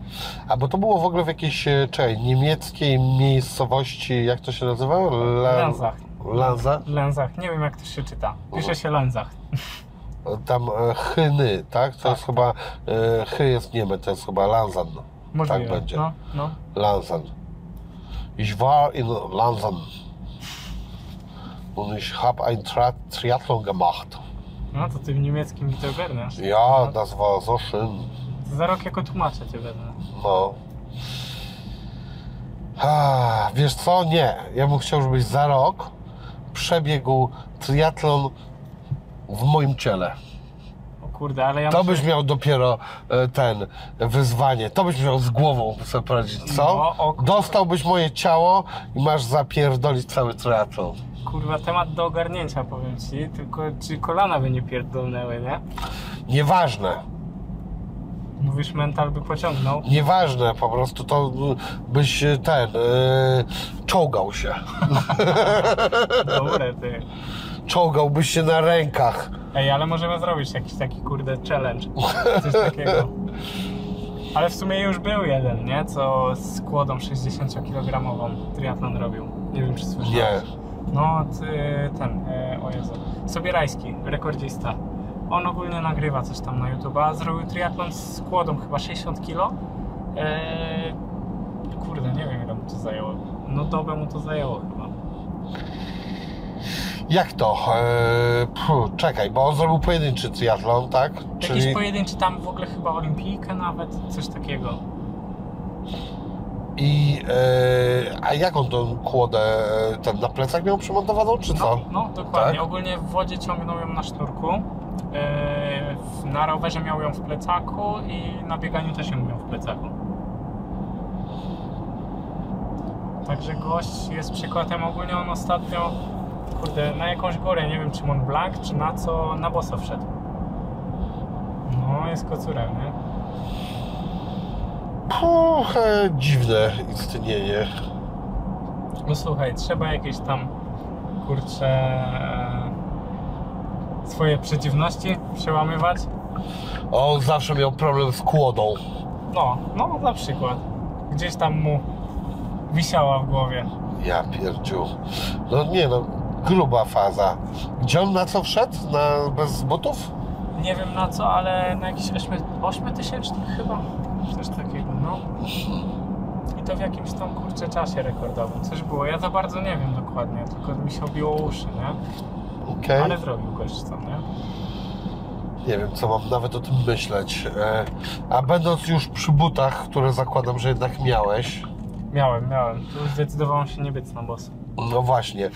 A bo to było w ogóle w jakiejś, e, czekaj, niemieckiej miejscowości, jak to się nazywa? La... Lęzach. Lanza? Lęzach, nie wiem jak to się czyta. Pisze się Lęzach. Tam e, Chyny, tak? To Tak. jest chyba, e, Chy jest Niemiec, to jest chyba Lanzan. Możliwe. Tak będzie. No, no. Lanzan. Ich war in Lanzan. Und ich habe ein Triathlon gemacht. No to ty w niemieckim mi to ogarniasz. Ja, das war so schön. To za rok jako tłumaczę cię wezmę. No. Wiesz co? Nie. Ja bym chciał, żebyś za rok przebiegł triatlon w moim ciele. O kurde, ale ja To muszę... byś miał dopiero e, ten wyzwanie. To byś miał z głową sobie poradzić, co? No, o. Dostałbyś moje ciało i masz zapierdolić cały triatlon. Kurwa, temat do ogarnięcia powiem ci, tylko czy kolana by nie pierdolnęły, nie? Nieważne. Mówisz, mental by pociągnął. Nieważne, po prostu to byś e, ten e, czołgał się. Dobre, ty. Czołgałbyś się na rękach. Ej, ale możemy zrobić jakiś taki kurde challenge. Coś takiego. Ale w sumie już był jeden, nie? Co z kłodą 60-kilogramową triatlon robił. Nie wiem, czy słyszałeś. Nie. No, ty, ten, e, o Jezu. Sobierajski, rekordzista. On ogólnie nagrywa coś tam na YouTube, a zrobił triatlon z kłodą chyba 60 kg. E, kurde, nie wiem ile mu to zajęło. No dobę mu to zajęło chyba. Jak to? E, pfu, czekaj, bo on zrobił pojedynczy triatlon, tak? Jakiś pojedynczy tam w ogóle chyba olimpijkę nawet, coś takiego. I e, a jak on tą kłodę e, ten na plecach miał przymontowaną, czy co? No, no dokładnie. Tak? Ogólnie w wodzie ciągnął ją na sznurku. E, na rowerze miał ją w plecaku i na bieganiu też ją miał w plecaku. Także gość jest przykładem. Ogólnie on ostatnio, kurde, na jakąś górę, nie wiem czy Mont Blanc, czy na co, na boso wszedł. No, jest kocurem, nie? E, dziwne istnienie. No słuchaj, trzeba jakieś tam, kurcze, swoje przeciwności przełamywać. On zawsze miał problem z kłodą. No, no na przykład. gdzieś tam mu wisiała w głowie. Ja pierdziu. No nie no, gruba faza. Gdzie on na co wszedł? Na, bez butów? Nie wiem na co, ale na jakiś 8 tysięcznik chyba. Coś takiego, no. I to w jakimś tam kurczę czasie rekordowym. Coś było. Ja za bardzo nie wiem dokładnie, tylko mi się obiło uszy, nie? Okej. Ale zrobił gość co, nie? Nie wiem, co mam nawet o tym myśleć. E, a będąc już przy butach, które zakładam, że jednak miałeś, Miałem, miałem. Tu zdecydowałem się nie być na bosu. no właśnie, e,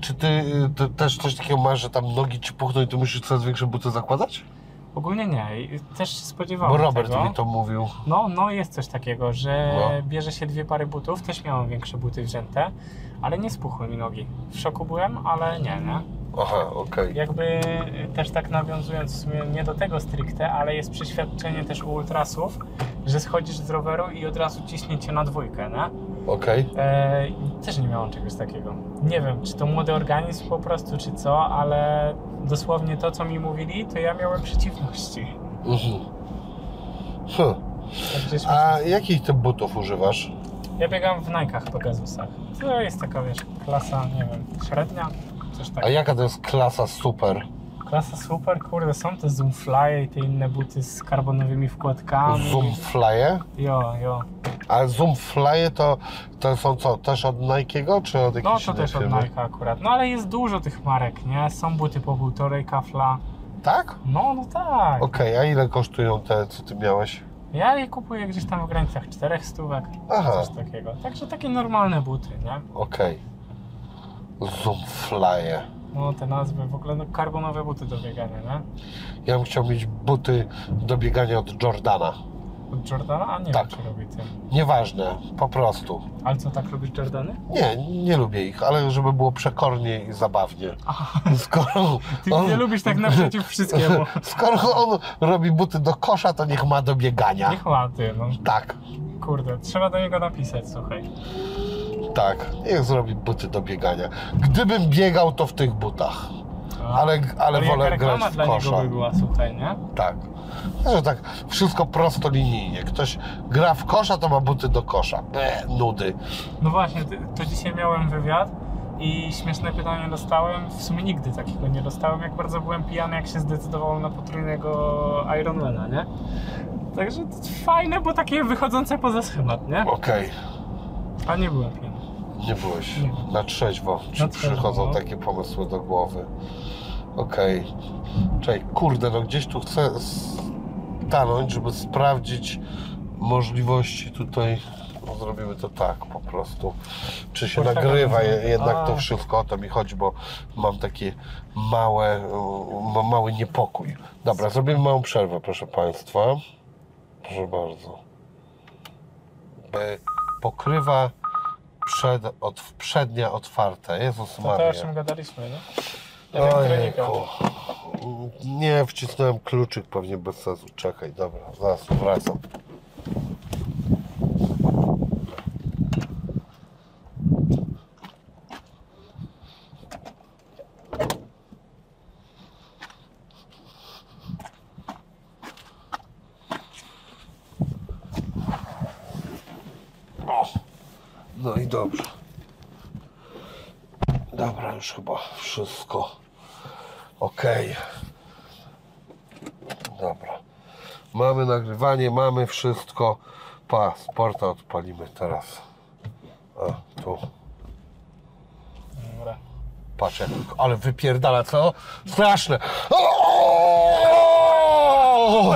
czy ty, ty też coś takiego masz, że tam nogi ci puchną i ty musisz coraz większe buty zakładać? Ogólnie nie. I też się spodziewałem Bo Robert tego. mi to mówił. No, no jest coś takiego, że No. bierze się dwie pary butów, też miałem większe buty wzięte, ale nie spuchły mi nogi. W szoku byłem, ale nie, nie. Aha, okej. Jakby też tak nawiązując w sumie nie do tego stricte, ale jest przeświadczenie też u ultrasów, że schodzisz z roweru i od razu ciśnie cię na dwójkę, nie? Okej. E, też nie miałem czegoś takiego. Nie wiem, czy to młody organizm po prostu, czy co, ale dosłownie to, co mi mówili, to ja miałem przeciwności. Mhm. Hm. Także A jakich ty butów używasz? Ja biegam w Nike'ach Pegasusach. To jest taka, wiesz, klasa, nie wiem, średnia, coś A takiego. jaka to jest klasa super? Klasa super, kurde, są te Zoomfly i te inne buty z karbonowymi wkładkami. Zoomflye? Jo, jo. A Zoomflye to, to są co, też od Nike'ego, czy od No jakiejś to innej też od firmy? Nike akurat. No ale jest dużo tych marek, nie? Są buty po półtorej kafla. Tak? No, no tak. Okej, a ile kosztują te, co ty miałeś? Ja je kupuję gdzieś tam w granicach czterech stówek, Aha. coś takiego. Także takie normalne buty, nie? Okej. Zoomflye. No te nazwy, w ogóle no, karbonowe buty do biegania, nie? Ja bym chciał mieć buty do biegania od Jordana. Od Jordana? A nie Tak. wiem, czy robi tym. Nieważne, po prostu. Ale co, tak robisz Jordany? Nie, nie lubię ich, ale żeby było przekornie i zabawnie. Skoro Ty on, nie lubisz tak naprzeciw wszystkiemu. skoro on robi buty do kosza, to niech ma do biegania. Niech ma ty, no. Tak, Kurde, trzeba do niego napisać, słuchaj. Tak. Niech zrobi buty do biegania. Gdybym biegał, to w tych butach. Ale, ale jaka wolę grać w dla kosza. niego by była, słuchaj, nie? Tak. Że tak, wszystko prostolinijnie. Ktoś gra w kosza, to ma buty do kosza. Be, nudy. No właśnie, ty- to dzisiaj miałem wywiad i śmieszne pytanie dostałem. W sumie nigdy takiego nie dostałem, jak bardzo byłem pijany, jak się zdecydowałem na potrójnego Ironmana, nie? Także to fajne, bo takie wychodzące poza schemat, nie? Okej, A nie byłem pijany. Nie byłeś Nie. na trzeźwo. Czy Na trzeźwo, przychodzą no. takie pomysły do głowy? Okej. Czekaj, kurde, no gdzieś tu chcę stanąć, żeby sprawdzić możliwości tutaj. No, zrobimy to tak po prostu. Czy się nagrywa je- jednak to A. wszystko, o to mi chodzi, bo mam takie małe, mam mały niepokój. Dobra, zrobimy małą przerwę, proszę Państwa. Proszę bardzo. Pokrywa przed, od, przednia otwarte. Jezus To to, Maria. o czym gadaliśmy, nie? Elektronika. Ojejku. Nie, wcisnąłem kluczyk pewnie bez sensu. Czekaj, dobra, zaraz wracam. No i dobrze. Dobra, już chyba wszystko. Okej. Dobra. Mamy nagrywanie, mamy wszystko. Pa, sporta odpalimy teraz. A, tu. Dobra. Patrz, jak, ale wypierdala, co? Straszne. O!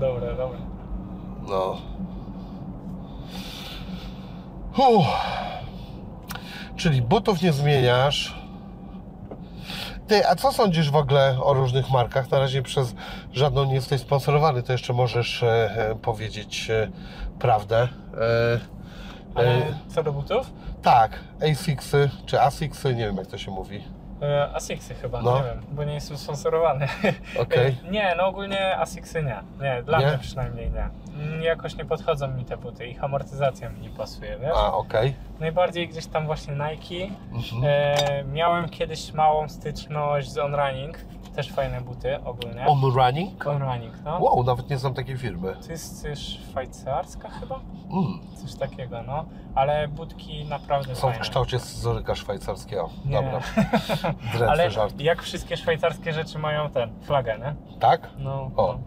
Dobra, dobra. No. Czyli butów nie zmieniasz. Ty, a co sądzisz w ogóle o różnych markach? Na razie przez żadną nie jesteś sponsorowany, to jeszcze możesz e, e, powiedzieć e, prawdę. E, Ale e, co do butów? tak, Asicsy czy Asicsy, nie wiem jak to się mówi. E, Asicsy chyba, No. nie wiem, bo nie jestem sponsorowany. Okej. E, Nie, no ogólnie Asicsy nie. Nie, dla Nie? mnie przynajmniej nie. Mm, Jakoś nie podchodzą mi te buty, ich amortyzacja mi nie pasuje, wiesz? A, okej. Najbardziej gdzieś tam właśnie Nike. Mhm. E, miałem kiedyś małą styczność z on-running, też fajne buty ogólnie. On Running? On Running, no. Wow, nawet nie znam takiej firmy. To jest też szwajcarska chyba? Mm. Coś takiego, no. Ale budki naprawdę Są w fajne. kształcie scyzoryka szwajcarskiego. Nie. Dobra. Drętwy Ale żart. jak wszystkie szwajcarskie rzeczy mają ten, flagę, nie? Tak? No. O. no.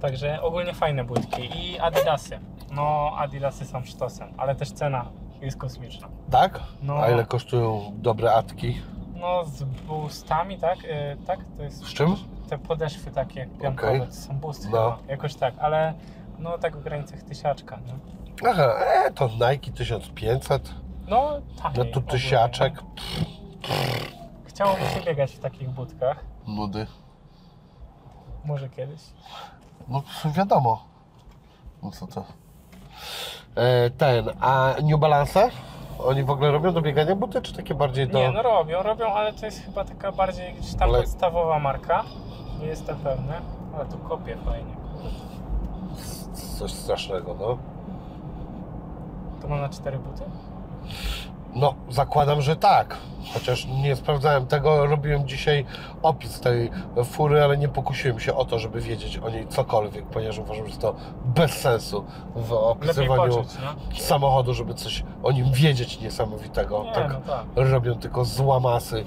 Także ogólnie fajne budki. I Adidasy. No, Adidasy są sztosem, ale też cena jest kosmiczna. Tak? No. A ile kosztują dobre atki? No, z boostami, tak? Yy, tak? To jest Z czym? te podeszwy takie piankowe, Okej. to są boosty No. chyba. Jakoś tak, ale no tak w granicach tysiaczka, nie? Aha, e, to Nike 1500. No, taniej. No tu tysiaczek. no. Chciałoby się biegać w takich budkach. Nudy. Może kiedyś. No wiadomo. No co to? E, ten, a New Balance? Oni w ogóle robią do biegania buty, czy takie bardziej do... Nie, no robią, robią, ale to jest chyba taka bardziej gdzieś tam Ale- podstawowa marka. Nie jestem pewny, ale tu kopię fajnie. Coś strasznego, no. To ma na cztery buty? No, zakładam, że tak. Chociaż nie sprawdzałem tego, robiłem dzisiaj opis tej fury, ale nie pokusiłem się o to, żeby wiedzieć o niej cokolwiek, ponieważ uważam, że to bez sensu w opisywaniu poczuć, no. samochodu, żeby coś o nim wiedzieć niesamowitego. Nie, tak no tak. robią tylko złamasy.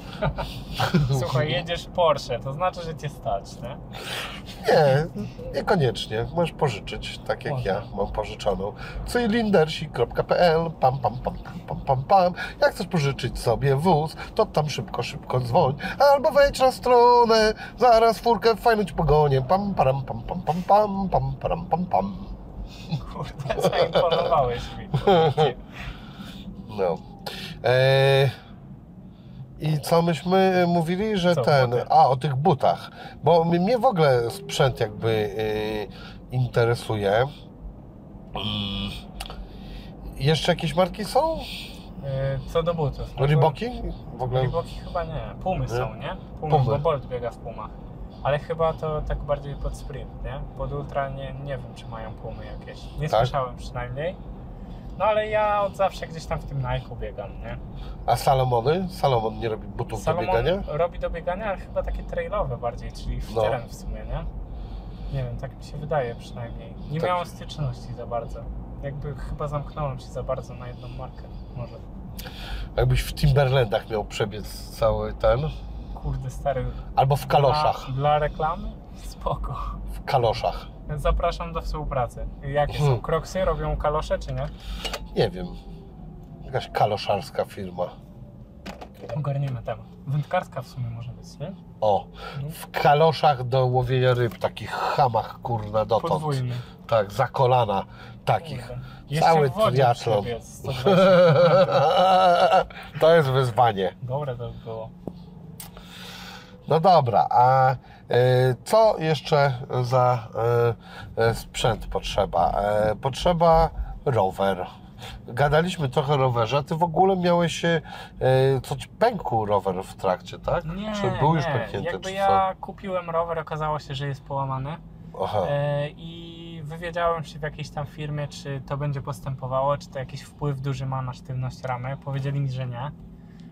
Słuchaj, jedziesz Porsche, to znaczy, że cię stać, nie? Nie, niekoniecznie. Możesz pożyczyć, tak jak Można. ja mam pożyczoną. Cylindersi.pl pam, pam, pam, pam, pam, pam. Jak chcesz pożyczyć sobie wóz, to tam szybko, szybko dzwoń. Albo wejdź na stronę, zaraz furkę fajną ci pogonię. Pam, param, pam, pam, pam, pam, pam, param, pam, pam. Kurde, zaimponowałeś mi. No. Eee, I co myśmy mówili, że Co, ten. buty? A, o tych butach. Bo mnie- w ogóle sprzęt jakby yy, interesuje. Mm. Jeszcze jakieś marki są? Yy, Co do butów. no Reeboki? W ogóle. Reeboki chyba nie. Pumy Nie? są, nie? Pumy, Pumy. bo Bolt biega w Pumach. Ale chyba to tak bardziej pod sprint, nie? Pod ultra nie, nie wiem, czy mają pumy jakieś. Nie Tak? słyszałem przynajmniej. No ale ja od zawsze gdzieś tam w tym Nike biegam, nie? A Salomony? Salomon nie robi butów do Salomon biegania? robi do biegania, ale chyba takie trailowe bardziej, czyli w No. teren w sumie, nie? Nie wiem, tak mi się wydaje przynajmniej. Nie Tak. miałem styczności za bardzo. Jakby chyba zamknąłem się za bardzo na jedną markę. Może. Jakbyś w Timberlandach miał przebiec cały ten. Kurde, stary. Albo w kaloszach. Dla, dla reklamy? Spoko. W kaloszach. Zapraszam do współpracy. Jakie są? Mhm. Kroksy robią kalosze, czy nie? Nie wiem. Jakaś kaloszarska firma. Ogarniemy temat. Wędkarska w sumie może być, nie? O, w kaloszach do łowienia ryb, takich hamach kurna dotąd. Podwójny. Tak, za kolana takich. Kurde. Cały triatlon. przebiec 120. To jest wyzwanie. Dobre to by było. No dobra, a y, co jeszcze za y, y, sprzęt potrzeba? E, potrzeba rower. Gadaliśmy trochę o rowerze, a ty w ogóle miałeś się, y, co ci pękł rower w trakcie, tak? Nie, czy był już nie. pęknięty, Jakby czy ja kupiłem rower, okazało się, że jest połamany. co? Aha, E, I wywiedziałem się w jakiejś tam firmie, czy to będzie postępowało, czy to jakiś wpływ duży ma na sztywność ramy. Powiedzieli mi, że nie.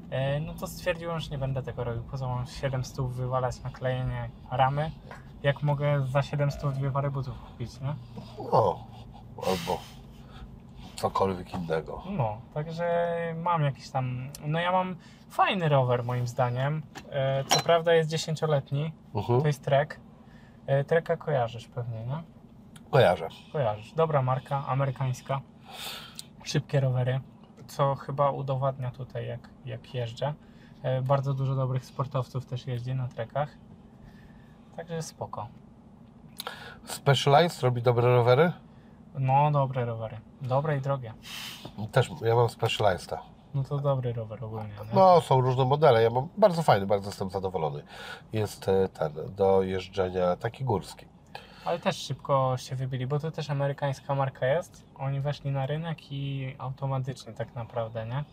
E, no to stwierdziłem, że nie będę tego robił. Poza mam 700 wywalać na klejenie ramy. Jak mogę za 700 dwie pary butów kupić, nie? no, albo cokolwiek innego. No, także mam jakiś tam. No ja mam fajny rower moim zdaniem. E, co prawda jest 10-letni. Mhm. To jest Trek. E, Treka kojarzysz pewnie, nie? Kojarzę. Kojarzysz. Dobra marka, amerykańska. Szybkie rowery, co chyba udowadnia tutaj, jak, jak jeżdżę. E, bardzo dużo dobrych sportowców też jeździ na trekach. Także spoko. Specialized robi dobre rowery? No, dobre rowery. Dobre i drogie. Też, ja mam Specializeda. No to dobry rower ogólnie. Nie? No, są różne modele. Ja mam bardzo fajny, bardzo jestem zadowolony. Jest e, ten do jeżdżenia taki górski. Ale też szybko się wybili, bo to też amerykańska marka jest. Oni weszli na rynek i automatycznie tak naprawdę, nie?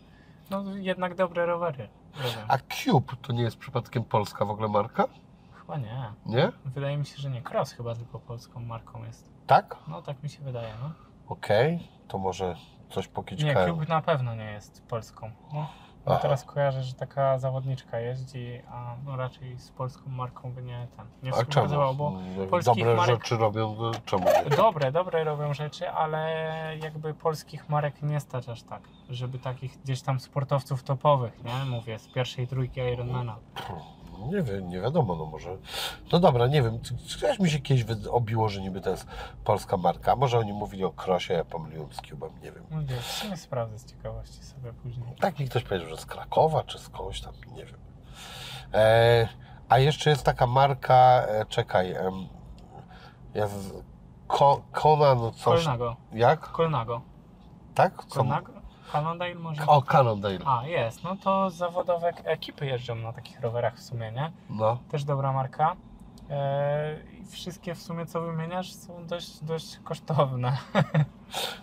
No jednak dobre rowery. robią. A Cube to nie jest przypadkiem polska w ogóle marka? Chyba nie. Nie? Wydaje mi się, że nie. Cross chyba tylko polską marką jest. Tak? No tak mi się wydaje, no. Okej, to może coś Nie, pokićkałem. Cube na pewno nie jest polską. No, No teraz kojarzę, że taka zawodniczka jeździ, a no raczej z polską marką by nie ten. Nie A czemu? bo Dobre marek- rzeczy robią, czemu nie? dobre, dobre robią rzeczy, ale jakby polskich marek nie stać aż tak, żeby takich gdzieś tam sportowców topowych, nie? Mówię, z pierwszej trójki Ironmana. Nie wiem, nie wiadomo, no może. No dobra, nie wiem, coś mi się kiedyś obiło, że niby to jest polska marka. Może oni mówili o Krosie, ja pomyliłem z Cubem, nie wiem. No wiesz, sprawdzę z ciekawości sobie później. Tak mi ktoś powiedział, że z Krakowa, czy z kogoś tam, nie wiem. E, a jeszcze jest taka marka, e, czekaj, em, jest Ko, Conan coś. Kolnago. Jak? Kolnago. Tak? Kolnago? Cannondale może? O, Cannondale. A, jest. No to zawodowe ekipy jeżdżą na takich rowerach w sumie, nie? No. Też dobra marka. Eee, i wszystkie w sumie co wymieniasz są dość, dość kosztowne.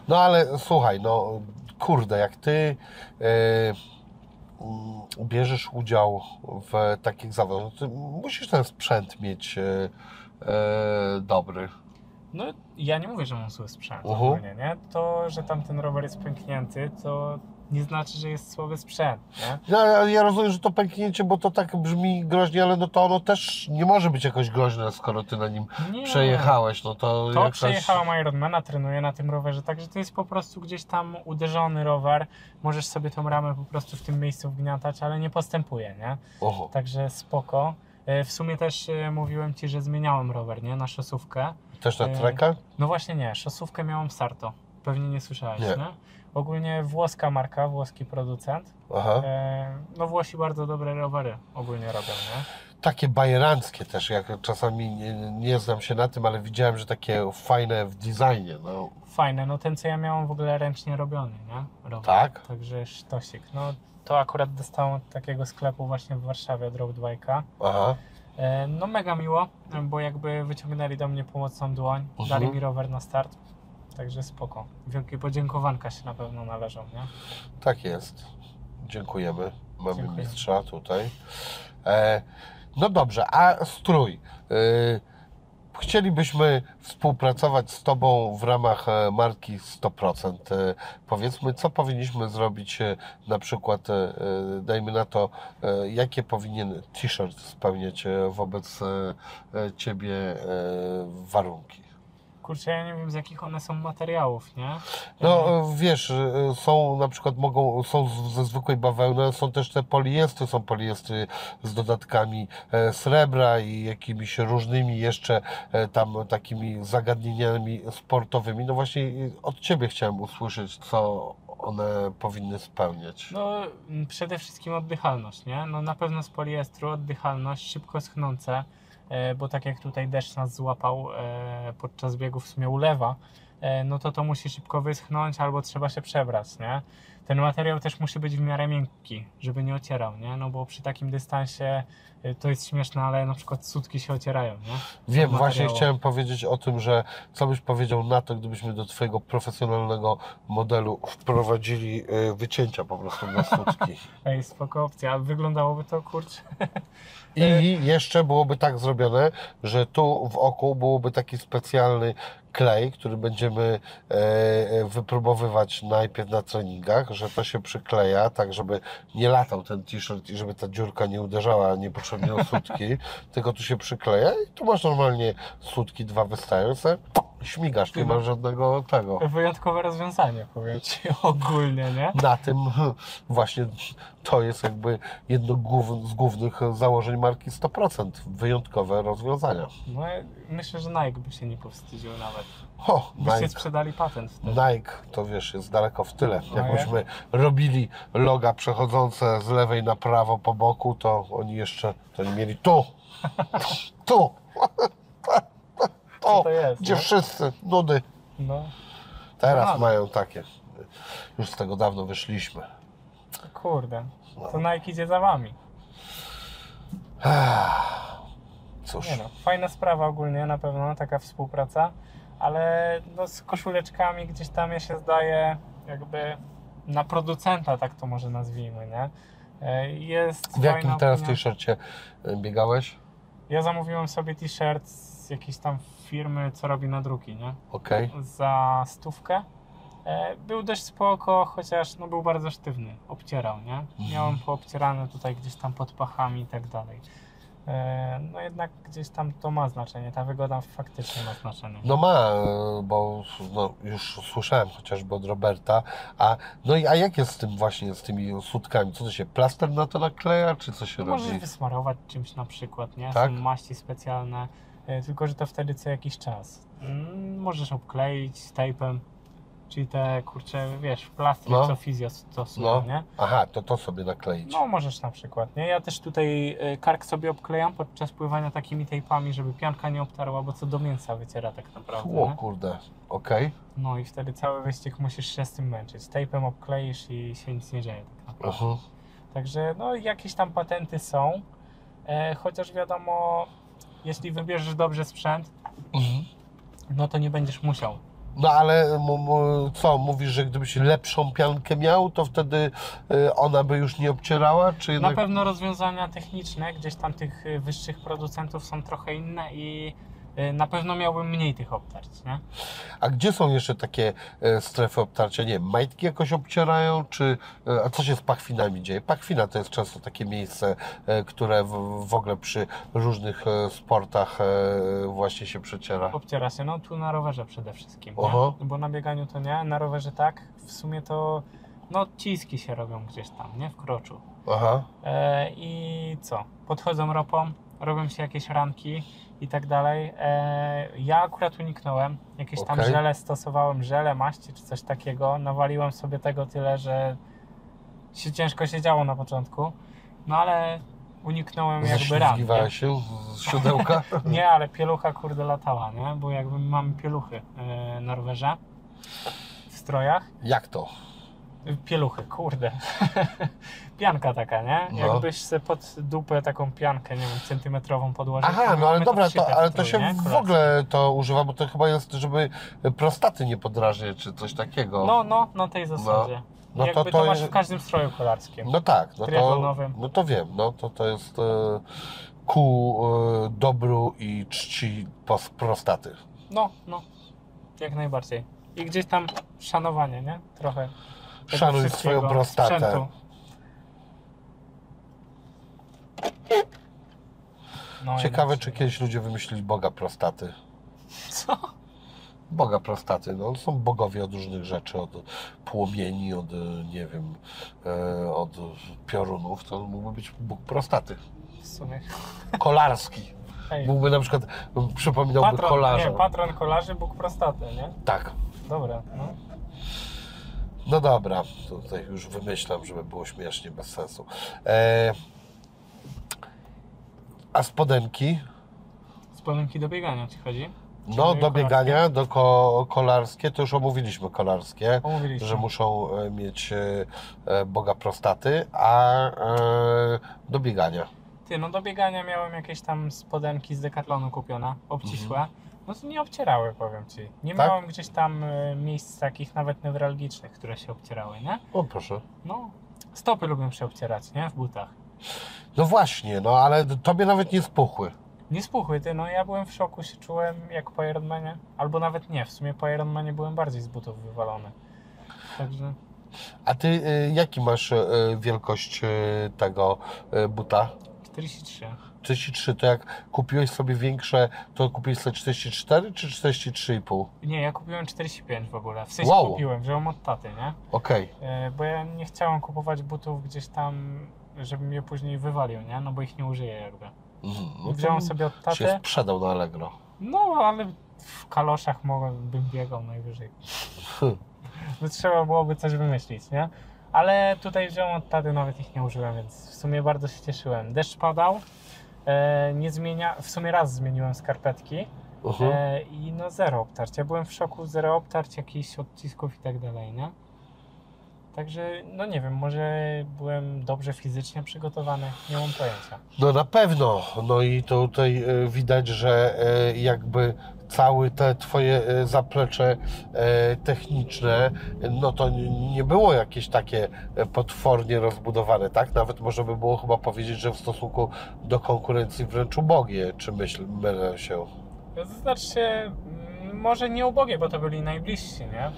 No ale słuchaj, no kurde, jak ty e, mm, bierzesz udział w takich zawodach, no to musisz ten sprzęt mieć e, e, dobry. No ja nie mówię, że mam zły sprzęt Mhm. ogólnie, nie? To, że tam ten rower jest pęknięty, to nie znaczy, że jest słaby sprzęt, nie? Ja, ja- rozumiem, że to pęknięcie, bo to tak brzmi groźnie, ale no to ono też nie może być jakoś groźne, skoro ty na nim nie. przejechałeś. No to, To jakaś... przejechałam Ironmana, trenuję na tym rowerze, także to jest po prostu gdzieś tam uderzony rower. Możesz sobie tą ramę po prostu w tym miejscu wgniatać, ale nie postępuje, nie? Oho. Także spoko. E, W sumie też e, mówiłem Ci, że zmieniałem rower, nie? Na szosówkę. Też na e, treka? No właśnie nie, szosówkę miałam Sarto. Pewnie nie słyszałeś, Nie. nie? Ogólnie włoska marka, włoski producent. Aha. No Włosi bardzo dobre rowery ogólnie robią, nie? Takie bajeranckie też, jak czasami nie, nie znam się na tym, ale widziałem, że takie fajne w designie. No. Fajne, no ten co ja miałem w ogóle ręcznie robiony, nie? Rower. Tak? Także sztosik. No to akurat dostałem od takiego sklepu właśnie w Warszawie od Road Bike'a. Aha. E, No mega miło, bo jakby wyciągnęli do mnie pomocną dłoń, Mhm. dali mi rower na start. Także spoko. Wielkie podziękowanka się na pewno należą, nie? Tak jest. Dziękujemy. Mamy Dziękuję. mistrza tutaj. E, no dobrze, a strój. E, chcielibyśmy współpracować z Tobą w ramach e, marki 100%. E, powiedzmy, co powinniśmy zrobić e, na przykład, dajmy na to, jakie powinien t-shirt spełniać wobec Ciebie warunki. Kurczę, ja nie wiem z jakich one są materiałów, nie? No wiesz, e, są na przykład mogą, są ze zwykłej bawełny, są też te poliestry, są poliestry z dodatkami e, srebra i jakimiś różnymi jeszcze e, tam takimi zagadnieniami sportowymi. No właśnie od Ciebie chciałem usłyszeć, co one powinny spełniać. No przede wszystkim oddychalność, nie? No na pewno z poliestru oddychalność, szybko schnące, bo tak jak tutaj deszcz nas złapał e, podczas biegu w sumie ulewa, e, no to to musi szybko wyschnąć albo trzeba się przebrać, nie? Ten materiał też musi być w miarę miękki, żeby nie ocierał, nie? No bo przy takim dystansie e, to jest śmieszne, ale na przykład sutki się ocierają, nie? Wiem, właśnie chciałem powiedzieć o tym, że co byś powiedział na to, gdybyśmy do Twojego profesjonalnego modelu wprowadzili e, wycięcia po prostu na sutki. Ej, spoko opcja, wyglądałoby to, kurczę, I jeszcze byłoby tak zrobione, że tu w oku byłoby taki specjalny klej, który będziemy e, e, wypróbowywać najpierw na treningach, że to się przykleja, tak żeby nie latał ten t-shirt i żeby ta dziurka nie uderzała niepotrzebnie o sutki, tylko tu się przykleja i tu masz normalnie sutki dwa wystające, śmigasz, nie masz żadnego tego. wyjątkowe rozwiązanie, powiem Ci ogólnie, nie? Na tym właśnie to jest jakby jedno z głównych założeń marki 100%. Wyjątkowe rozwiązania. No, myślę, że Nike by się nie powstydził nawet. O, Byście Nike, sprzedali patent wtedy. Nike to wiesz, jest daleko w tyle. No Jakbyśmy robili loga przechodzące z lewej na prawo po boku, to oni jeszcze to nie mieli tu, tu, Co o, to jest, gdzie nie? wszyscy, nudy. No, Teraz mają takie. Już z tego dawno wyszliśmy. Kurde. No. To Nike idzie za Wami. Cóż, Nie no, fajna sprawa ogólnie na pewno, taka współpraca, ale no z koszuleczkami gdzieś tam ja się zdaje jakby na producenta, tak to może nazwijmy, nie? E, Jest w jakim teraz t-shircie y, biegałeś? Ja zamówiłem sobie t-shirt z jakiejś tam firmy, co robi nadruki, nie? Okej. Za stówkę E, Był dość spoko, chociaż no, był bardzo sztywny, obcierał, nie? Miałem poobcierane tutaj gdzieś tam pod pachami i tak dalej. E, No jednak gdzieś tam to ma znaczenie, ta wygoda faktycznie ma znaczenie. No ma, e, bo no, już słyszałem chociażby od Roberta. A, no i a jak jest z tym właśnie, z tymi sutkami? Co to się, plaster na to nakleja, czy co się No Możesz robi? wysmarować czymś na przykład, nie? Tak? Są maści specjalne, e, tylko że to wtedy co jakiś czas. Mm, Możesz obkleić tape'em, czyli te kurcze, wiesz, plastik, No. co fizjo stosuje, No. nie? Aha, to to sobie nakleić. No możesz na przykład, nie? Ja też tutaj e, kark sobie obklejam podczas pływania takimi tape'ami, żeby pianka nie obtarła, bo co do mięsa wyciera tak naprawdę, O kurde, okej. No i wtedy cały wyścig musisz się z tym męczyć. Tape'em obkleisz i się nic nie dzieje tak naprawdę. Mhm. Także no jakieś tam patenty są, e, chociaż wiadomo, jeśli wybierzesz dobrze sprzęt, Mhm. no to nie będziesz musiał. No ale co, mówisz, że gdybyś lepszą piankę miał, to wtedy y, ona by już nie obcierała, czy Na jednak... pewno rozwiązania techniczne gdzieś tam tych y, wyższych producentów są trochę inne i na pewno miałbym mniej tych obtarć, nie? A gdzie są jeszcze takie e, strefy obtarcia? Nie wiem, majtki jakoś obcierają, czy... e, A co się z pachwinami dzieje? Pachwina to jest często takie miejsce, e, które w, ogóle przy różnych sportach właśnie się przeciera. Obciera się, no tu na rowerze przede wszystkim, Oho. nie? bo na bieganiu to nie, na rowerze tak, w sumie to no ciski się robią gdzieś tam, nie? W kroczu. Aha, E, I co? Podchodzą ropą, robią się jakieś ranki i tak dalej. E, ja akurat uniknąłem. Jakieś tam Okej. żele stosowałem, żele, maści czy coś takiego. Nawaliłem sobie tego tyle, że się ciężko się działo na początku. No ale uniknąłem jakby ran. nie? się z siodełka? Nie, ale pielucha kurde latała, nie? Bo jakby mamy pieluchy e, na rowerze w strojach. Jak to? Pieluchy, kurde. Pianka taka, nie? No. Jakbyś sobie pod dupę taką piankę, nie wiem, centymetrową podłożył. Aha, to no ale dobra, to, w ale to się nie? w ogóle to używa, bo to chyba jest, żeby prostaty nie podrażnić, czy coś takiego. No, no, na tej zasadzie. No to jakby to to, masz jest- w każdym stroju kolarskim. No tak, no to, no to wiem, no to to jest e, ku e, dobru i czci pos- prostaty. No, no, jak najbardziej. I gdzieś tam szanowanie, nie? Trochę. Szanuj swoją prostatę. sprzętu. No, Ciekawe, czy kiedyś ludzie wymyślili Boga prostaty. Co? Boga prostaty, no są bogowie od różnych rzeczy, od płomieni, od, e, nie wiem, e, od piorunów, to mógłby być Bóg prostaty. W sumie. Kolarski. Mógłby na przykład, przypominałby Patron, kolarza. nie, patron kolarzy, Bóg prostaty, nie? Tak. Dobra, no. No dobra, tutaj już wymyślam, żeby było śmiesznie, bez sensu. E, a spodenki? Spodenki do biegania ci chodzi? No, do biegania, do ko kolarskie, to już omówiliśmy kolarskie, Omówiliśmy. że muszą e, mieć e, e, Boga prostaty, a e, do biegania. Ty, no do biegania miałem jakieś tam spodenki z Decathlonu kupione, obcisłe. No to nie obcierały, powiem ci. Nie. Tak? miałem gdzieś tam e, miejsc takich nawet newralgicznych, które się obcierały, nie? O proszę. No, stopy lubią się obcierać, nie? W butach. No właśnie, no ale tobie nawet nie spuchły. Nie spuchły, ty, no ja byłem w szoku, się czułem jak po Ironmanie. Albo nawet nie, w sumie po Ironmanie byłem bardziej z butów wywalony. Także... A ty e, jaki masz e, wielkość e, tego buta? 43. 43, to jak kupiłeś sobie większe, to kupiłeś sobie 44 czy 43,5? Nie, ja kupiłem 45 w ogóle. W sensie Wow. kupiłem, wziąłem od taty, nie? Okej. E, Bo ja nie chciałem kupować butów gdzieś tam, żebym je później wywalił, nie? No bo ich nie użyję jakby. Mhm. No Wziąłem sobie od się taty. sprzedał na Allegro. No, ale w kaloszach mogłem, bym biegał najwyżej. No, trzeba byłoby coś wymyślić, nie? Ale tutaj wziąłem od taty, nawet ich nie użyłem, więc w sumie bardzo się cieszyłem. Deszcz padał, nie zmienia, w sumie raz zmieniłem skarpetki Mhm. e, i no zero obtarć. Ja byłem w szoku, zero obtarć, jakichś odcisków i tak dalej, nie? Także, no nie wiem, może byłem dobrze fizycznie przygotowany, nie mam pojęcia. No na pewno. No i tutaj e, widać, że e, jakby całe te twoje e, zaplecze e, techniczne, no to nie było jakieś takie e, potwornie rozbudowane, tak? Nawet można by było chyba powiedzieć, że w stosunku do konkurencji wręcz ubogie, czy myśl, mylę się? To znaczy może nie ubogie, bo to byli najbliżsi, nie?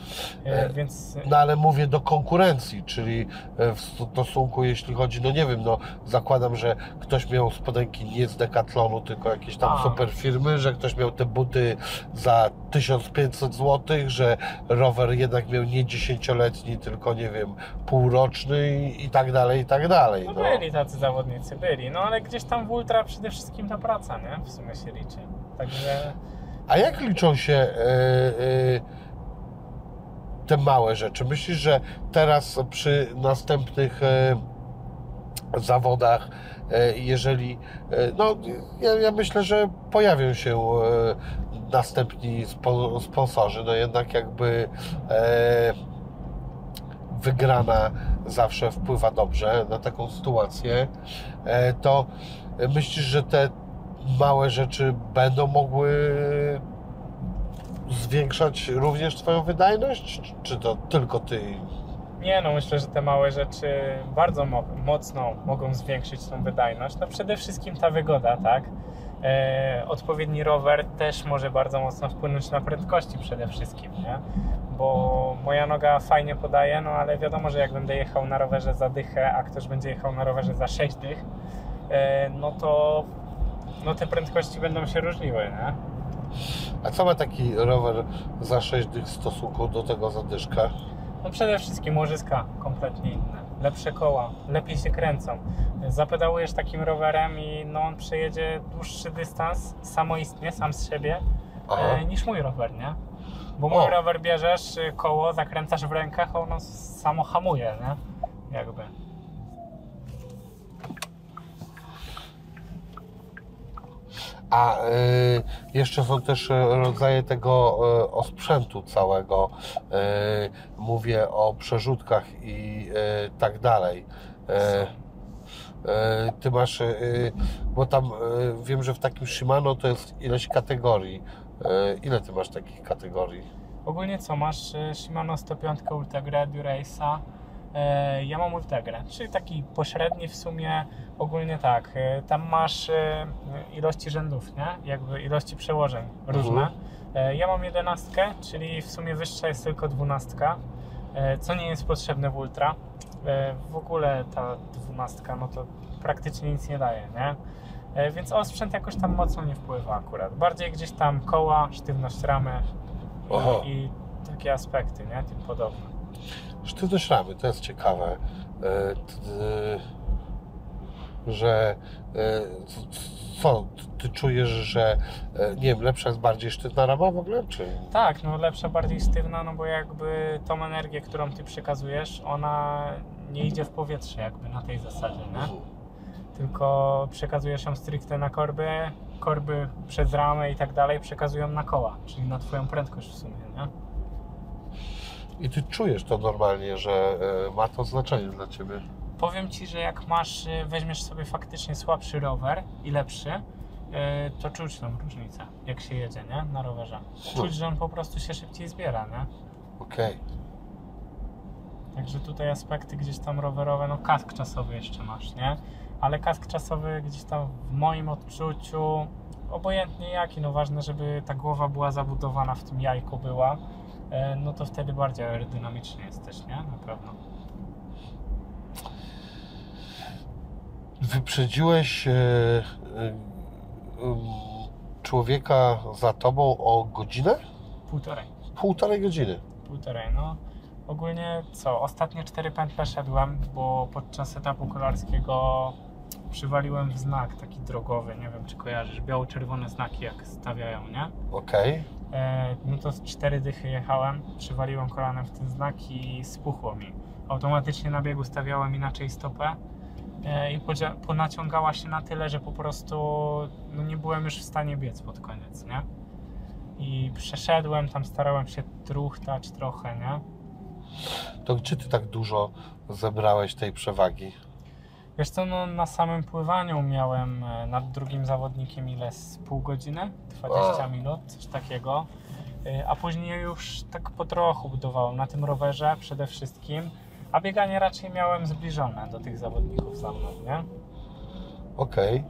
E, E, Więc No ale mówię do konkurencji, czyli e, w stosunku, jeśli chodzi, no nie wiem, no zakładam, że ktoś miał spodenki nie z Decathlonu, tylko jakieś tam A. super firmy, że ktoś miał te buty za 1500 zł, że rower jednak miał nie dziesięcioletni, tylko nie wiem, półroczny i, i tak dalej, i tak dalej. no No. byli tacy zawodnicy, byli. No ale gdzieś tam w ultra przede wszystkim ta praca, nie? W sumie się liczy. Także A jak liczą się e, e, te małe rzeczy? Myślisz, że teraz przy następnych e, zawodach, jeżeli, no ja, ja myślę, że pojawią się następni spo, sponsorzy, no jednak jakby wygrana zawsze wpływa dobrze na taką sytuację, to myślisz, że te małe rzeczy będą mogły zwiększać również Twoją wydajność? Czy- to tylko Ty? Nie, no myślę, że te małe rzeczy bardzo mo- mocno mogą zwiększyć tą wydajność. No przede wszystkim ta wygoda, tak? E, odpowiedni rower też może bardzo mocno wpłynąć na prędkości przede wszystkim, nie? Bo moja noga fajnie podaje, no ale wiadomo, że jak będę jechał na rowerze za dychę, a ktoś będzie jechał na rowerze za 6 dych, e, no to no te prędkości będą się różniły, nie? A co ma taki rower za 6 dych w stosunku do tego zadyszka? No przede wszystkim łożyska kompletnie inne, lepsze koła, lepiej się kręcą. Zapedałujesz takim rowerem i no on przejedzie dłuższy dystans samoistnie, sam z siebie, Aha. e, niż mój rower, nie? Bo mój O. rower bierzesz, y, koło zakręcasz w rękach, a ono samo hamuje, nie? Jakby. A y, jeszcze są też y, rodzaje tego y, osprzętu całego. Y, mówię o przerzutkach i tak dalej. Ty masz, bo tam wiem, że w takim Shimano to jest ileś kategorii. Ile ty masz takich kategorii? Ogólnie co, masz Shimano 105 Ultegra Durace'a, e, ja mam Ultegrę, czyli taki pośredni w sumie, ogólnie tak, e, tam masz e, ilości rzędów, nie? Jakby ilości przełożeń różne. E, Ja mam jedenastkę, czyli w sumie wyższa jest tylko dwunastka, e, co nie jest potrzebne w Ultra. E, W ogóle ta dwunastka, no to praktycznie nic nie daje, nie? E, Więc osprzęt jakoś tam mocno nie wpływa akurat. Bardziej gdzieś tam koła, sztywność ramy i, i takie aspekty, nie? Tym podobne. Sztywność ramy, to jest ciekawe, e, e, że e, co, ty czujesz, że nie wiem, lepsza jest bardziej sztywna rama w ogóle, czy? Tak, no lepsza, bardziej sztywna, no bo jakby tą energię, którą ty przekazujesz, ona nie idzie w powietrze jakby na tej zasadzie, nie? Tylko przekazujesz ją stricte na korby, korby przez ramę i tak dalej przekazują na koła, czyli na twoją prędkość w sumie, nie? I ty czujesz to normalnie, że e, ma to znaczenie dla ciebie. Powiem Ci, że jak masz, y, weźmiesz sobie faktycznie słabszy rower i lepszy, y, to czuć tą różnicę, jak się jedzie, nie? Na rowerze. Czuć, że on po prostu się szybciej zbiera, nie? Okej. Także tutaj aspekty gdzieś tam rowerowe, no kask czasowy jeszcze masz, nie? Ale kask czasowy gdzieś tam w moim odczuciu, obojętnie jaki, no ważne, żeby ta głowa była zabudowana w tym jajku była, e, no to wtedy bardziej aerodynamicznie jesteś, nie? Na pewno. Wyprzedziłeś e, e, człowieka za tobą o godzinę? Półtorej. Półtorej godziny. Półtorej, no. Ogólnie co, ostatnie cztery pętle szedłem, bo podczas etapu kolarskiego przywaliłem w znak taki drogowy, nie wiem czy kojarzysz, biało-czerwone znaki jak stawiają, nie? Okej. E, no to z cztery dychy jechałem, przywaliłem kolanem w ten znak i spuchło mi. Automatycznie na biegu stawiałem inaczej stopę e, i ponaciągała się na tyle, że po prostu no nie byłem już w stanie biec pod koniec, nie? I przeszedłem, tam starałem się truchtać trochę, nie? To gdzie ty tak dużo zebrałeś tej przewagi? Wiesz co, no na samym pływaniu miałem e, nad drugim zawodnikiem ile z pół godziny, 20 O. minut, coś takiego. E, A później już tak po trochu budowałem na tym rowerze przede wszystkim, a bieganie raczej miałem zbliżone do tych zawodników za mną, nie? Okej.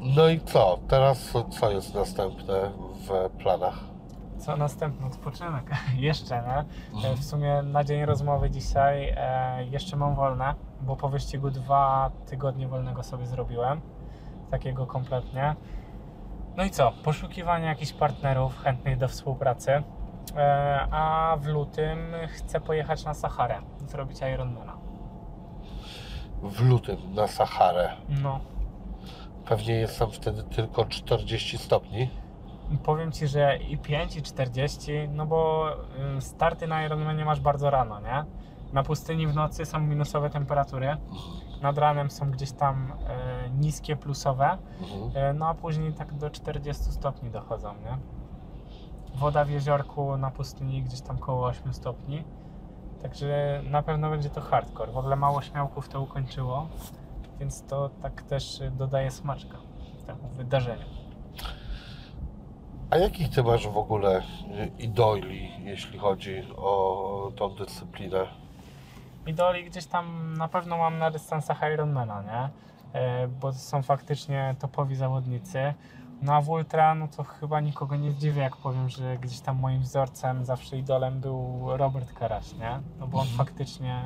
No i co? Teraz co jest następne w planach? Co następny odpoczynek? jeszcze, nie? Mhm. W sumie na dzień rozmowy dzisiaj e, jeszcze mam wolne, bo po wyścigu dwa tygodnie wolnego sobie zrobiłem. Takiego kompletnie. No i co? Poszukiwanie jakichś partnerów chętnych do współpracy. E, a w lutym chcę pojechać na Saharę, zrobić Ironmana. W lutym na Saharę. No, Pewnie jest tam wtedy tylko 40 stopni. Powiem Ci, że i 5 i 40, no bo y, starty na Ironmanie masz bardzo rano, nie? Na pustyni w nocy są minusowe temperatury, nad ranem są gdzieś tam e, niskie plusowe, Mhm. e, no a później tak do 40 stopni dochodzą, nie? Woda w jeziorku na pustyni gdzieś tam koło 8 stopni, także na pewno będzie to hardcore. W ogóle mało śmiałków to ukończyło, więc to tak też y, dodaje smaczka temu wydarzeniu. A jakich ty masz w ogóle idoli, jeśli chodzi o tą dyscyplinę? Idoli gdzieś tam na pewno mam na dystansach Ironmana, nie? E, Bo to są faktycznie topowi zawodnicy. No a w Ultra, no to chyba nikogo nie zdziwię, jak powiem, że gdzieś tam moim wzorcem, zawsze idolem był Robert Karaś, nie? No bo on Mhm. faktycznie,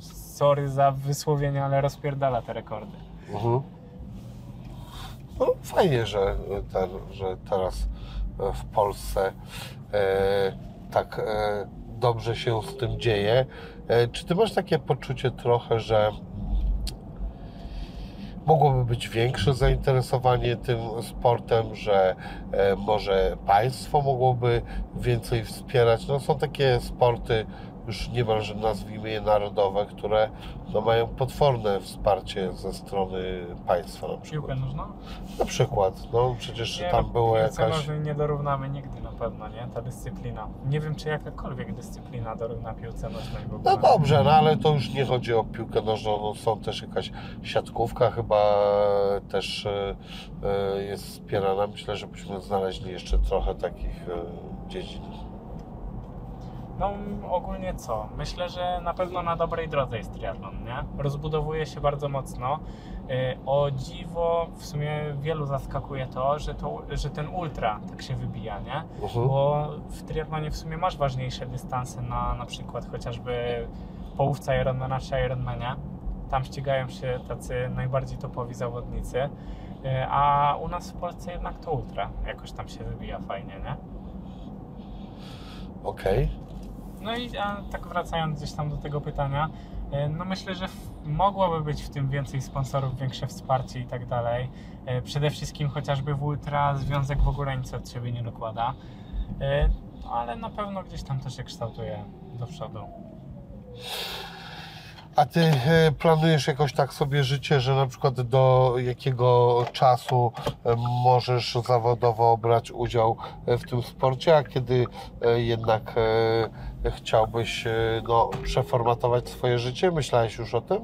sorry za wysłowienie, ale rozpierdala te rekordy. Mhm. No, fajnie, że, ten, że teraz w Polsce e, tak e, dobrze się z tym dzieje. E, czy ty masz takie poczucie trochę, że mogłoby być większe zainteresowanie tym sportem, że e, może państwo mogłoby więcej wspierać? No, są takie sporty, już niemalże nazwijmy je narodowe, które no, mają potworne wsparcie ze strony państwa na przykład. Piłkę nożną? Na przykład, no przecież Nie, tam no, było jakaś... nożnej nie dorównamy nigdy na pewno, nie? Ta dyscyplina. Nie wiem, czy jakakolwiek dyscyplina dorówna piłce nożnej w ogóle. No dobrze, no ale to już nie chodzi o piłkę nożną, no, są też jakaś siatkówka chyba też e, e, jest wspierana. Myślę, że byśmy znaleźli jeszcze trochę takich e, dziedzin. No ogólnie co? Myślę, że na pewno na dobrej drodze jest triatlon, nie? Rozbudowuje się bardzo mocno. Yy, O dziwo w sumie wielu zaskakuje to, że, to, że ten ultra tak się wybija, nie? Mhm. Bo w triatlonie w sumie masz ważniejsze dystanse na na przykład chociażby połówce Ironmana czy Ironmania. Tam ścigają się tacy najbardziej topowi zawodnicy. Yy, A u nas w Polsce jednak to ultra jakoś tam się wybija fajnie, nie? Okej. No i tak wracając gdzieś tam do tego pytania, e, no myślę, że mogłoby być w tym więcej sponsorów, większe wsparcie i tak dalej. E, Przede wszystkim chociażby w Ultra Związek w ogóle nic od siebie nie dokłada, E, no, ale na pewno gdzieś tam to się kształtuje do przodu. A ty planujesz jakoś tak sobie życie, że na przykład do jakiego czasu możesz zawodowo brać udział w tym sporcie, a kiedy jednak chciałbyś no, przeformatować swoje życie? Myślałeś już o tym?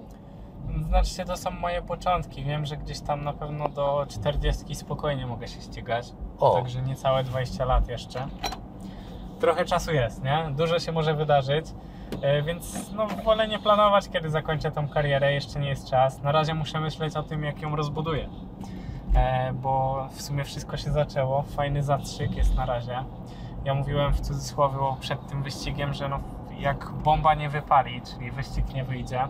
Znaczy się, to są moje początki. Wiem, że gdzieś tam na pewno do 40 spokojnie mogę się ścigać. O. Także niecałe 20 lat jeszcze. Trochę czasu jest, nie? Dużo się może wydarzyć. E, Więc no, wolę nie planować, kiedy zakończę tą karierę, jeszcze nie jest czas. Na razie muszę myśleć o tym, jak ją rozbuduję. E, Bo w sumie wszystko się zaczęło. Fajny zastrzyk jest na razie. Ja mówiłem w cudzysłowie przed tym wyścigiem, że no, jak bomba nie wypali, czyli wyścig nie wyjdzie,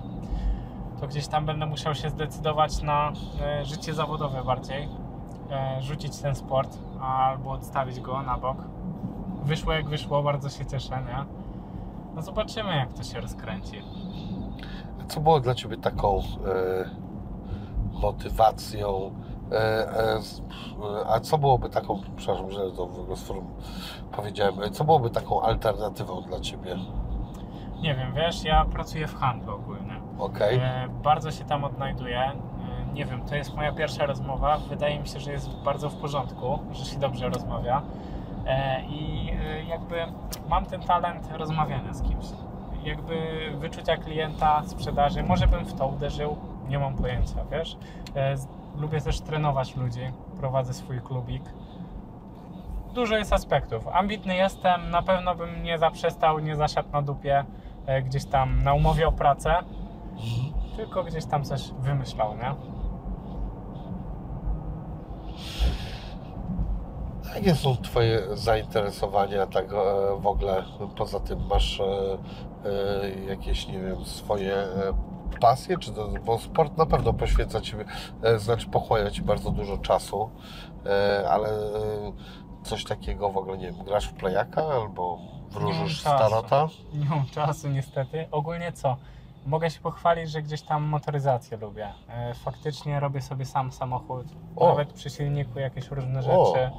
to gdzieś tam będę musiał się zdecydować na e, życie zawodowe bardziej. E, rzucić ten sport albo odstawić go na bok. Wyszło jak wyszło, bardzo się cieszę, nie? No zobaczymy jak to się rozkręci. Co było dla Ciebie taką e, motywacją? E, e, e, a co byłoby taką, przepraszam, że to w ogóle sform powiedziałem, co byłoby taką alternatywą dla Ciebie? Nie wiem, wiesz, ja pracuję w handlu ogólnie. Okej? E, bardzo się tam odnajduję. Nie wiem, to jest moja pierwsza rozmowa. Wydaje mi się, że jest bardzo w porządku, że się dobrze rozmawia. I jakby mam ten talent rozmawiania z kimś. Jakby wyczucia klienta, sprzedaży. Może bym w to uderzył, nie mam pojęcia, wiesz. Lubię też trenować ludzi, prowadzę swój klubik. Dużo jest aspektów. Ambitny jestem, na pewno bym nie zaprzestał, nie zasiadł na dupie e, gdzieś tam na umowie o pracę, tylko gdzieś tam coś wymyślał, nie? Jakie są Twoje zainteresowania tak e, w ogóle? Poza tym masz e, jakieś, nie wiem, swoje pasje? Czy to, bo sport na pewno poświęca Ci, e, znaczy pochłania Ci bardzo dużo czasu, e, ale e, coś takiego w ogóle, nie wiem, grasz w plejaka albo wróżysz starota? Nie mam czasu niestety. Ogólnie co? Mogę się pochwalić, że gdzieś tam motoryzację lubię. Faktycznie robię sobie sam samochód, O. nawet przy silniku jakieś różne O. rzeczy. E,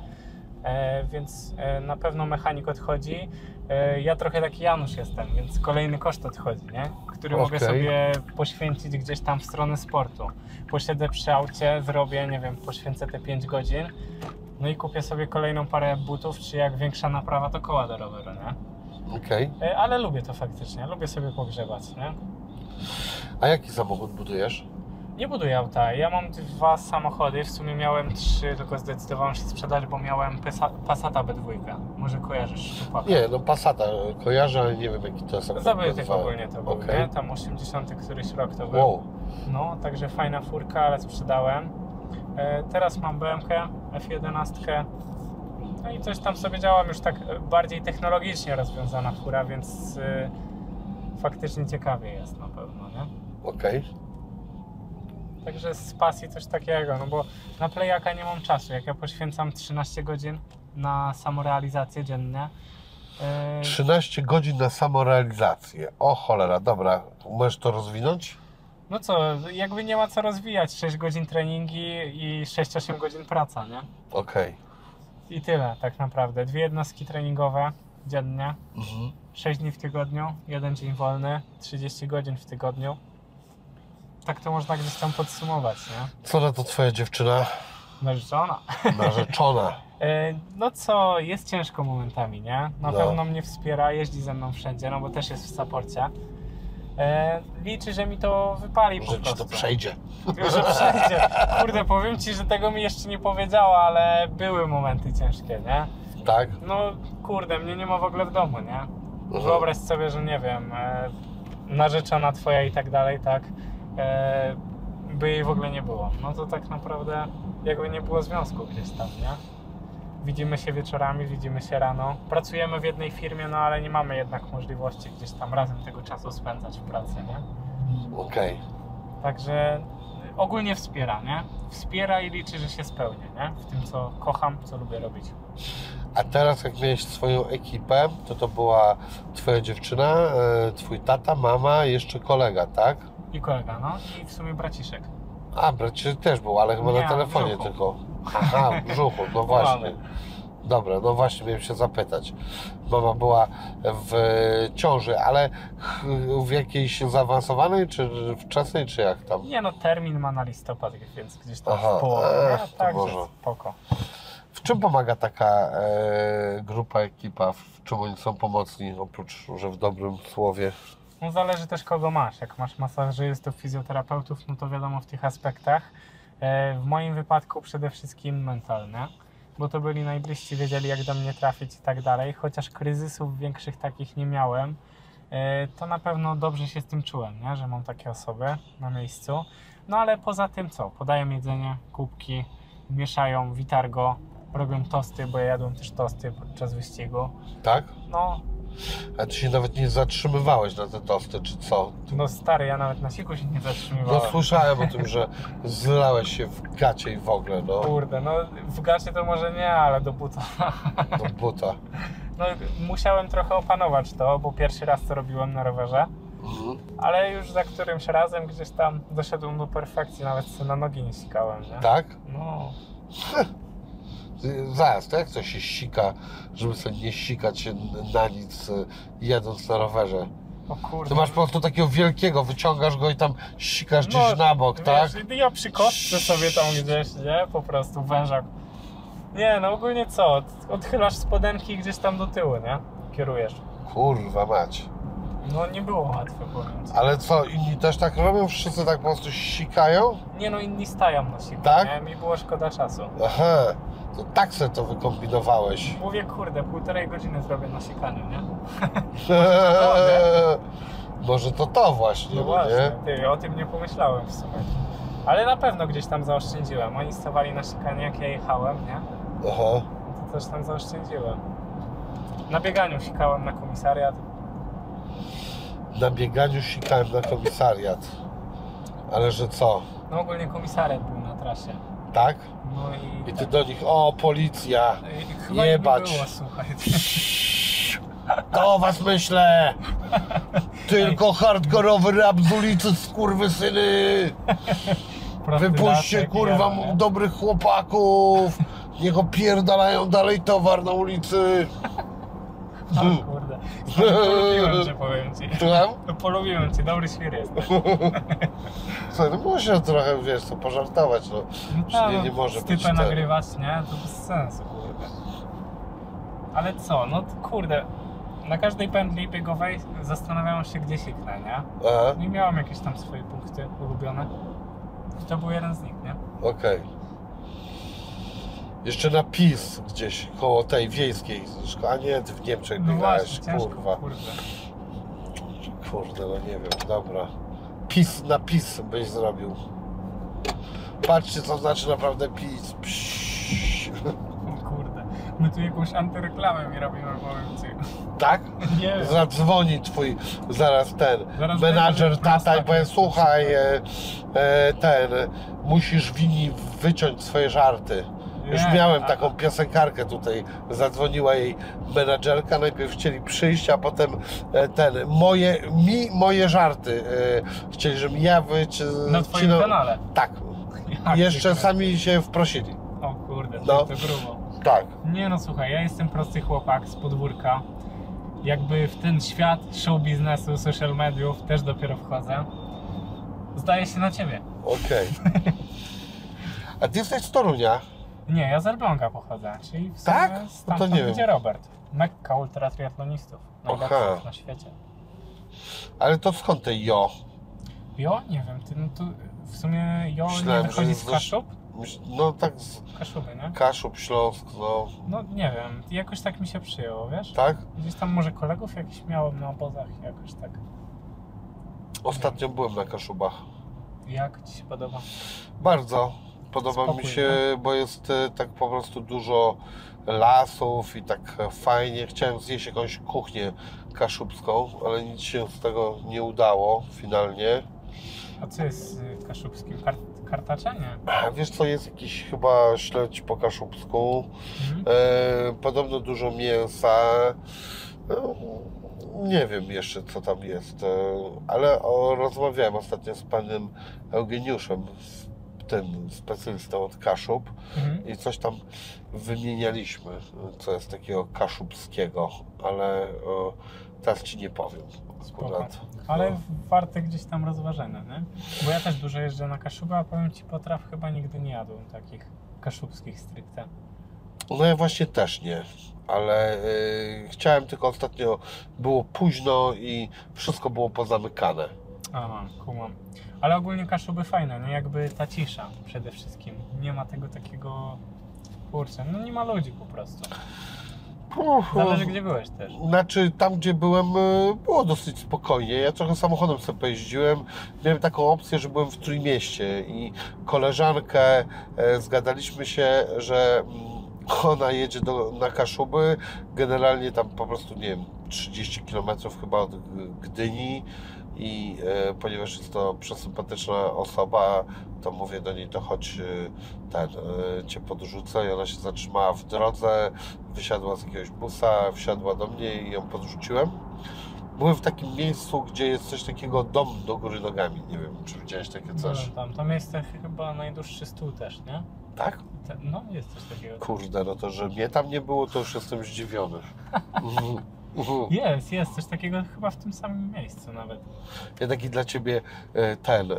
Więc e, na pewno mechanik odchodzi. E, Ja trochę taki Janusz jestem, więc kolejny koszt odchodzi, nie? który mogę Okej. sobie poświęcić gdzieś tam w stronę sportu. Posiedzę przy aucie, zrobię, nie wiem, poświęcę te 5 godzin, no i kupię sobie kolejną parę butów, czy jak większa naprawa, to koła do roweru, nie? Okej. E, Ale lubię to faktycznie, lubię sobie pogrzebać, nie? A jaki samochód budujesz? Nie buduję auta, ja mam dwa samochody, w sumie miałem trzy, tylko zdecydowałem się sprzedać, bo miałem Pesa- Passata B2. Może kojarzysz chłopaka? Nie, no Passata kojarzę, ale nie wiem jaki to jest. Zabytek ogólnie to był, nie? Tam 80 któryś rok to był. Wow. No, także fajna furka, ale sprzedałem. E, teraz mam BMK F11. No i coś tam sobie działam już tak bardziej technologicznie rozwiązana fura, więc e, faktycznie ciekawie jest na pewno, nie? Okej. Także z pasji coś takiego, no bo na playaka nie mam czasu. Jak ja poświęcam 13 godzin na samorealizację dziennie, e, 13 godzin na samorealizację. O cholera, dobra. Możesz to rozwinąć? no co, jakby nie ma co rozwijać. 6 godzin treningi i 6-8 godzin praca, nie? Okej. I tyle tak naprawdę. Dwie jednostki treningowe dziennie, Mhm. 6 dni w tygodniu, jeden dzień wolny, 30 godzin w tygodniu. Tak to można gdzieś tam podsumować, nie? Co na to twoja dziewczyna? Narzeczona. Narzeczona. E, No co, jest ciężko momentami, nie? Na No. pewno mnie wspiera, jeździ ze mną wszędzie, no bo też jest w saporcie. E, liczy, że mi to wypali po Że ci prostu. to przejdzie. Że przejdzie. Kurde, powiem Ci, że tego mi jeszcze nie powiedziała, ale były momenty ciężkie, nie? Tak? No kurde, mnie nie ma w ogóle w domu, nie? Mhm. Wyobraź sobie, że nie wiem, e, narzeczona twoja i tak dalej, tak? E, by jej w ogóle nie było. No to tak naprawdę jakby nie było związku gdzieś tam, nie? Widzimy się wieczorami, widzimy się rano. Pracujemy w jednej firmie, no ale nie mamy jednak możliwości gdzieś tam razem tego czasu spędzać w pracy, nie? Okej. Także ogólnie wspiera, nie? Wspiera i liczy, że się spełnię, nie? W tym, co kocham, co lubię robić. A teraz jak miałeś swoją ekipę, to to była twoja dziewczyna, e, twój tata, mama, jeszcze kolega, tak? I kolega, no i w sumie braciszek. A, bracie też był, ale chyba Nie, na telefonie brzuchu. tylko. Aha, w brzuchu, no właśnie. Dobra, no właśnie miałem się zapytać. Mama była w ciąży, ale w jakiejś zaawansowanej, czy wczesnej, czy jak tam? Nie no, termin ma na listopad, więc gdzieś tam Aha, w połowie. ech, Także może. spoko. W czym pomaga taka e, grupa, ekipa? W czym oni są pomocni, oprócz, że w dobrym słowie? No zależy też kogo masz. Jak masz masażystów, fizjoterapeutów, no to wiadomo w tych aspektach. E, W moim wypadku przede wszystkim mentalne, bo to byli najbliżsi, wiedzieli jak do mnie trafić i tak dalej. Chociaż kryzysów większych takich nie miałem, e, to na pewno dobrze się z tym czułem, nie? że mam takie osoby na miejscu. No ale poza tym co? Podają jedzenie, kubki, mieszają witargo, robią tosty, bo ja jadłem też tosty podczas wyścigu. Tak? No, A ty się nawet nie zatrzymywałeś na te tosty, czy co? no stary, ja nawet na siku się nie No zatrzymywałem. słyszałem o tym, że zlałeś się w gacie i w ogóle, no, Kurde, no w gacie to może nie, ale do buta. do buta. No musiałem trochę opanować to, bo pierwszy raz to robiłem na rowerze, Mhm. ale już za którymś razem gdzieś tam doszedłem do perfekcji, nawet sobie na nogi nie sikałem, nie? Tak? No, Zaraz, to jak to się sika, żeby sobie nie sikać się na nic y, jedąc na rowerze? o kurde. Ty masz po prostu takiego wielkiego, wyciągasz go i tam sikasz gdzieś No, na bok, tak? Wiesz, ja przy kostce sobie tam gdzieś, nie? Po prostu wężak. Nie, no ogólnie co? Odchylasz spodenki gdzieś tam do tyłu, nie? Kierujesz. Kurwa mać. No nie było łatwe, powiem ci. Ale co, inni też tak robią? Wszyscy tak po prostu sikają? Nie no, inni stają na siku, Tak? nie? Mi było szkoda czasu. Aha, to tak se to wykombinowałeś. Mówię, kurde, półtorej godziny zrobię na sikaniu, nie? Może to to właśnie, No no właśnie, nie? ty, o tym nie pomyślałem w sumie. Ale na pewno gdzieś tam zaoszczędziłem. Oni stawali na sikanie, jak ja jechałem, nie? Aha. To coś tam zaoszczędziłem. Na bieganiu sikałem na komisariat. Na bieganiu sikałem na komisariat. Ale że co? No ogólnie komisariat był na trasie. Tak? No i... I ty do nich, o policja! i jebać. nie było, słuchaj. Do was myślę! Tylko hardkorowy rap z ulicy, skurwysyny! Wypuśćcie kurwa nie? dobrych chłopaków! Niech opierdalają dalej towar na ulicy! O. Polubiłem cię, powiem ci. Słucham? No, Polubiłem cię, dobry świr jest. Słuchaj, no trochę, wiesz co, pożartować, no. Przecież nie, nie może być ten. nagrywać, nie? To bez sensu, kurde. Ale co, no to kurde. Na każdej pętli biegowej zastanawiałem się, gdzie siknę, nie? Aha, No i miałem jakieś tam swoje punkty ulubione. I to był jeden z nich, nie? okej. Jeszcze na PiS gdzieś koło tej wiejskiej, a nie, ty w Niemczech No biegałeś, kurwa. kurde. Kurde, no nie wiem, dobra. PiS na PiS byś zrobił. Patrzcie, co znaczy naprawdę PiS. Psz. Kurde. My tu jakąś antyreklamę mi robimy, powiem ci. Tak? Nie. Zadzwoni twój zaraz ten Zaraz menadżer tata i powie słuchaj e, e, ten musisz wini wyciąć swoje żarty. Już miałem taką piosenkarkę tutaj, zadzwoniła jej menadżerka, najpierw chcieli przyjść, a potem e, ten, moje, mi moje żarty, e, chcieli, żebym ja wyci... Na twoim kanale. Tak, Jak jeszcze sami się wprosili. O kurde, No. to, grubo. Tak, Nie no słuchaj, ja jestem prosty chłopak z podwórka. Jakby w ten świat show biznesu, social mediów też dopiero wchodzę. Zdaje się na ciebie. okej. A ty jesteś z Torunia? Nie, ja z Elbląga pochodzę, czyli w sumie Tak? No to stamtąd, nie wiem. gdzie Robert. Mekka ultratriatlonistów. Najlepszych Aha. na świecie. Ale to skąd te jo? Jo? Nie wiem, ty, no tu w sumie Jo Myślałem, nie wychodzi że z z- Kaszub? No tak z Kaszuby, nie? Kaszub, Śląsk, no No nie wiem, jakoś tak mi się przyjęło, wiesz? tak? Gdzieś tam może kolegów jakiś miałem na obozach, jakoś tak. Ostatnio byłem na Kaszubach. Jak ci się podoba? Bardzo. Podoba Spokój, mi się, bo jest e, tak po prostu dużo lasów i tak fajnie. Chciałem zjeść jakąś kuchnię kaszubską, ale nic się z tego nie udało finalnie. A co jest z kaszubskim? Kar kartacza? Nie. Wiesz co, jest jakiś chyba śledź po kaszubsku. Mhm. E, podobno dużo mięsa. E, nie wiem jeszcze co tam jest, e, ale o, rozmawiałem ostatnio z panem Eugeniuszem, z tym specjalistą od Kaszub Mhm. i coś tam wymienialiśmy, co jest takiego kaszubskiego, ale e, teraz ci nie powiem akurat. Ale warte gdzieś tam rozważenia, nie? Bo ja też dużo jeżdżę na Kaszubę, a powiem Ci, potraw chyba nigdy nie jadłem takich kaszubskich stricte. No ja właśnie też nie, ale y, chciałem tylko ostatnio, było późno i wszystko było pozamykane. Aha, kumam. Ale ogólnie Kaszuby fajne, no jakby ta cisza przede wszystkim. Nie ma tego takiego... Kurczę, no nie ma ludzi po prostu. Zależy gdzie byłeś też. Znaczy, tam gdzie byłem, y, było dosyć spokojnie. Ja trochę samochodem sobie pojeździłem. Miałem taką opcję, że byłem w Trójmieście i koleżankę e, zgadaliśmy się, że mm, ona jedzie do, na Kaszuby. Generalnie tam po prostu, nie wiem, 30 km chyba od Gdyni. I e, ponieważ jest to przesympatyczna osoba, to mówię do niej, to chodź e, ten, e, cię podrzucę. I ona się zatrzymała w drodze, wysiadła z jakiegoś busa, wsiadła do mnie i ją podrzuciłem. Byłem w takim miejscu, gdzie jest coś takiego dom do góry nogami. Nie wiem, czy widziałeś takie coś. No, tam, tam jest chyba najdłuższy stół też, nie? Tak? No jest coś takiego. Kurde, no to, że mnie tam nie było, to już jestem zdziwiony. Mhm. Jest, jest coś takiego chyba w tym samym miejscu nawet. Ja taki dla Ciebie e, ten e,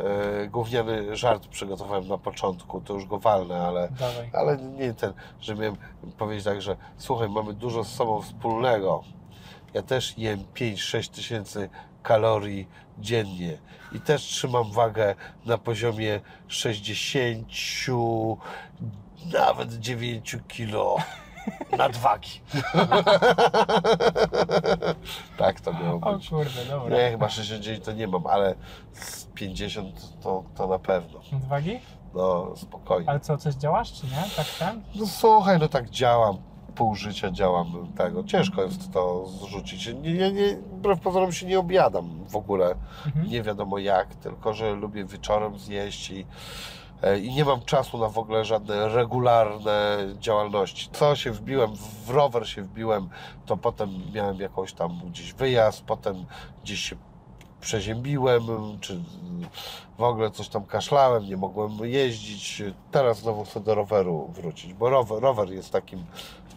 gówniany żart przygotowałem na początku, to już go walnę, ale Dawaj. Ale nie ten, że miałem powiedzieć tak, że słuchaj, mamy dużo z sobą wspólnego. Ja też jem 5-6 tysięcy kalorii dziennie i też trzymam wagę na poziomie 60, nawet 9 kilo nadwagi. tak to miało O być. kurde, dobra. Nie, chyba 69 to nie mam, ale z 50 to, to na pewno. Odwagi? No, spokojnie. Ale co, coś działasz czy nie? Tak ten? No słuchaj, no tak działam. pół życia działam tego. Ciężko jest to zrzucić. Nie, nie, nie, wbrew pozorom się nie objadam w ogóle. Mhm. Nie wiadomo jak, tylko że lubię wieczorem zjeść i, i nie mam czasu na w ogóle żadne regularne działalności. Co się wbiłem, w rower się wbiłem, to potem miałem jakąś tam gdzieś wyjazd, potem gdzieś się przeziębiłem, czy w ogóle coś tam kaszlałem, nie mogłem jeździć. Teraz znowu chcę do roweru wrócić, bo rower, rower jest takim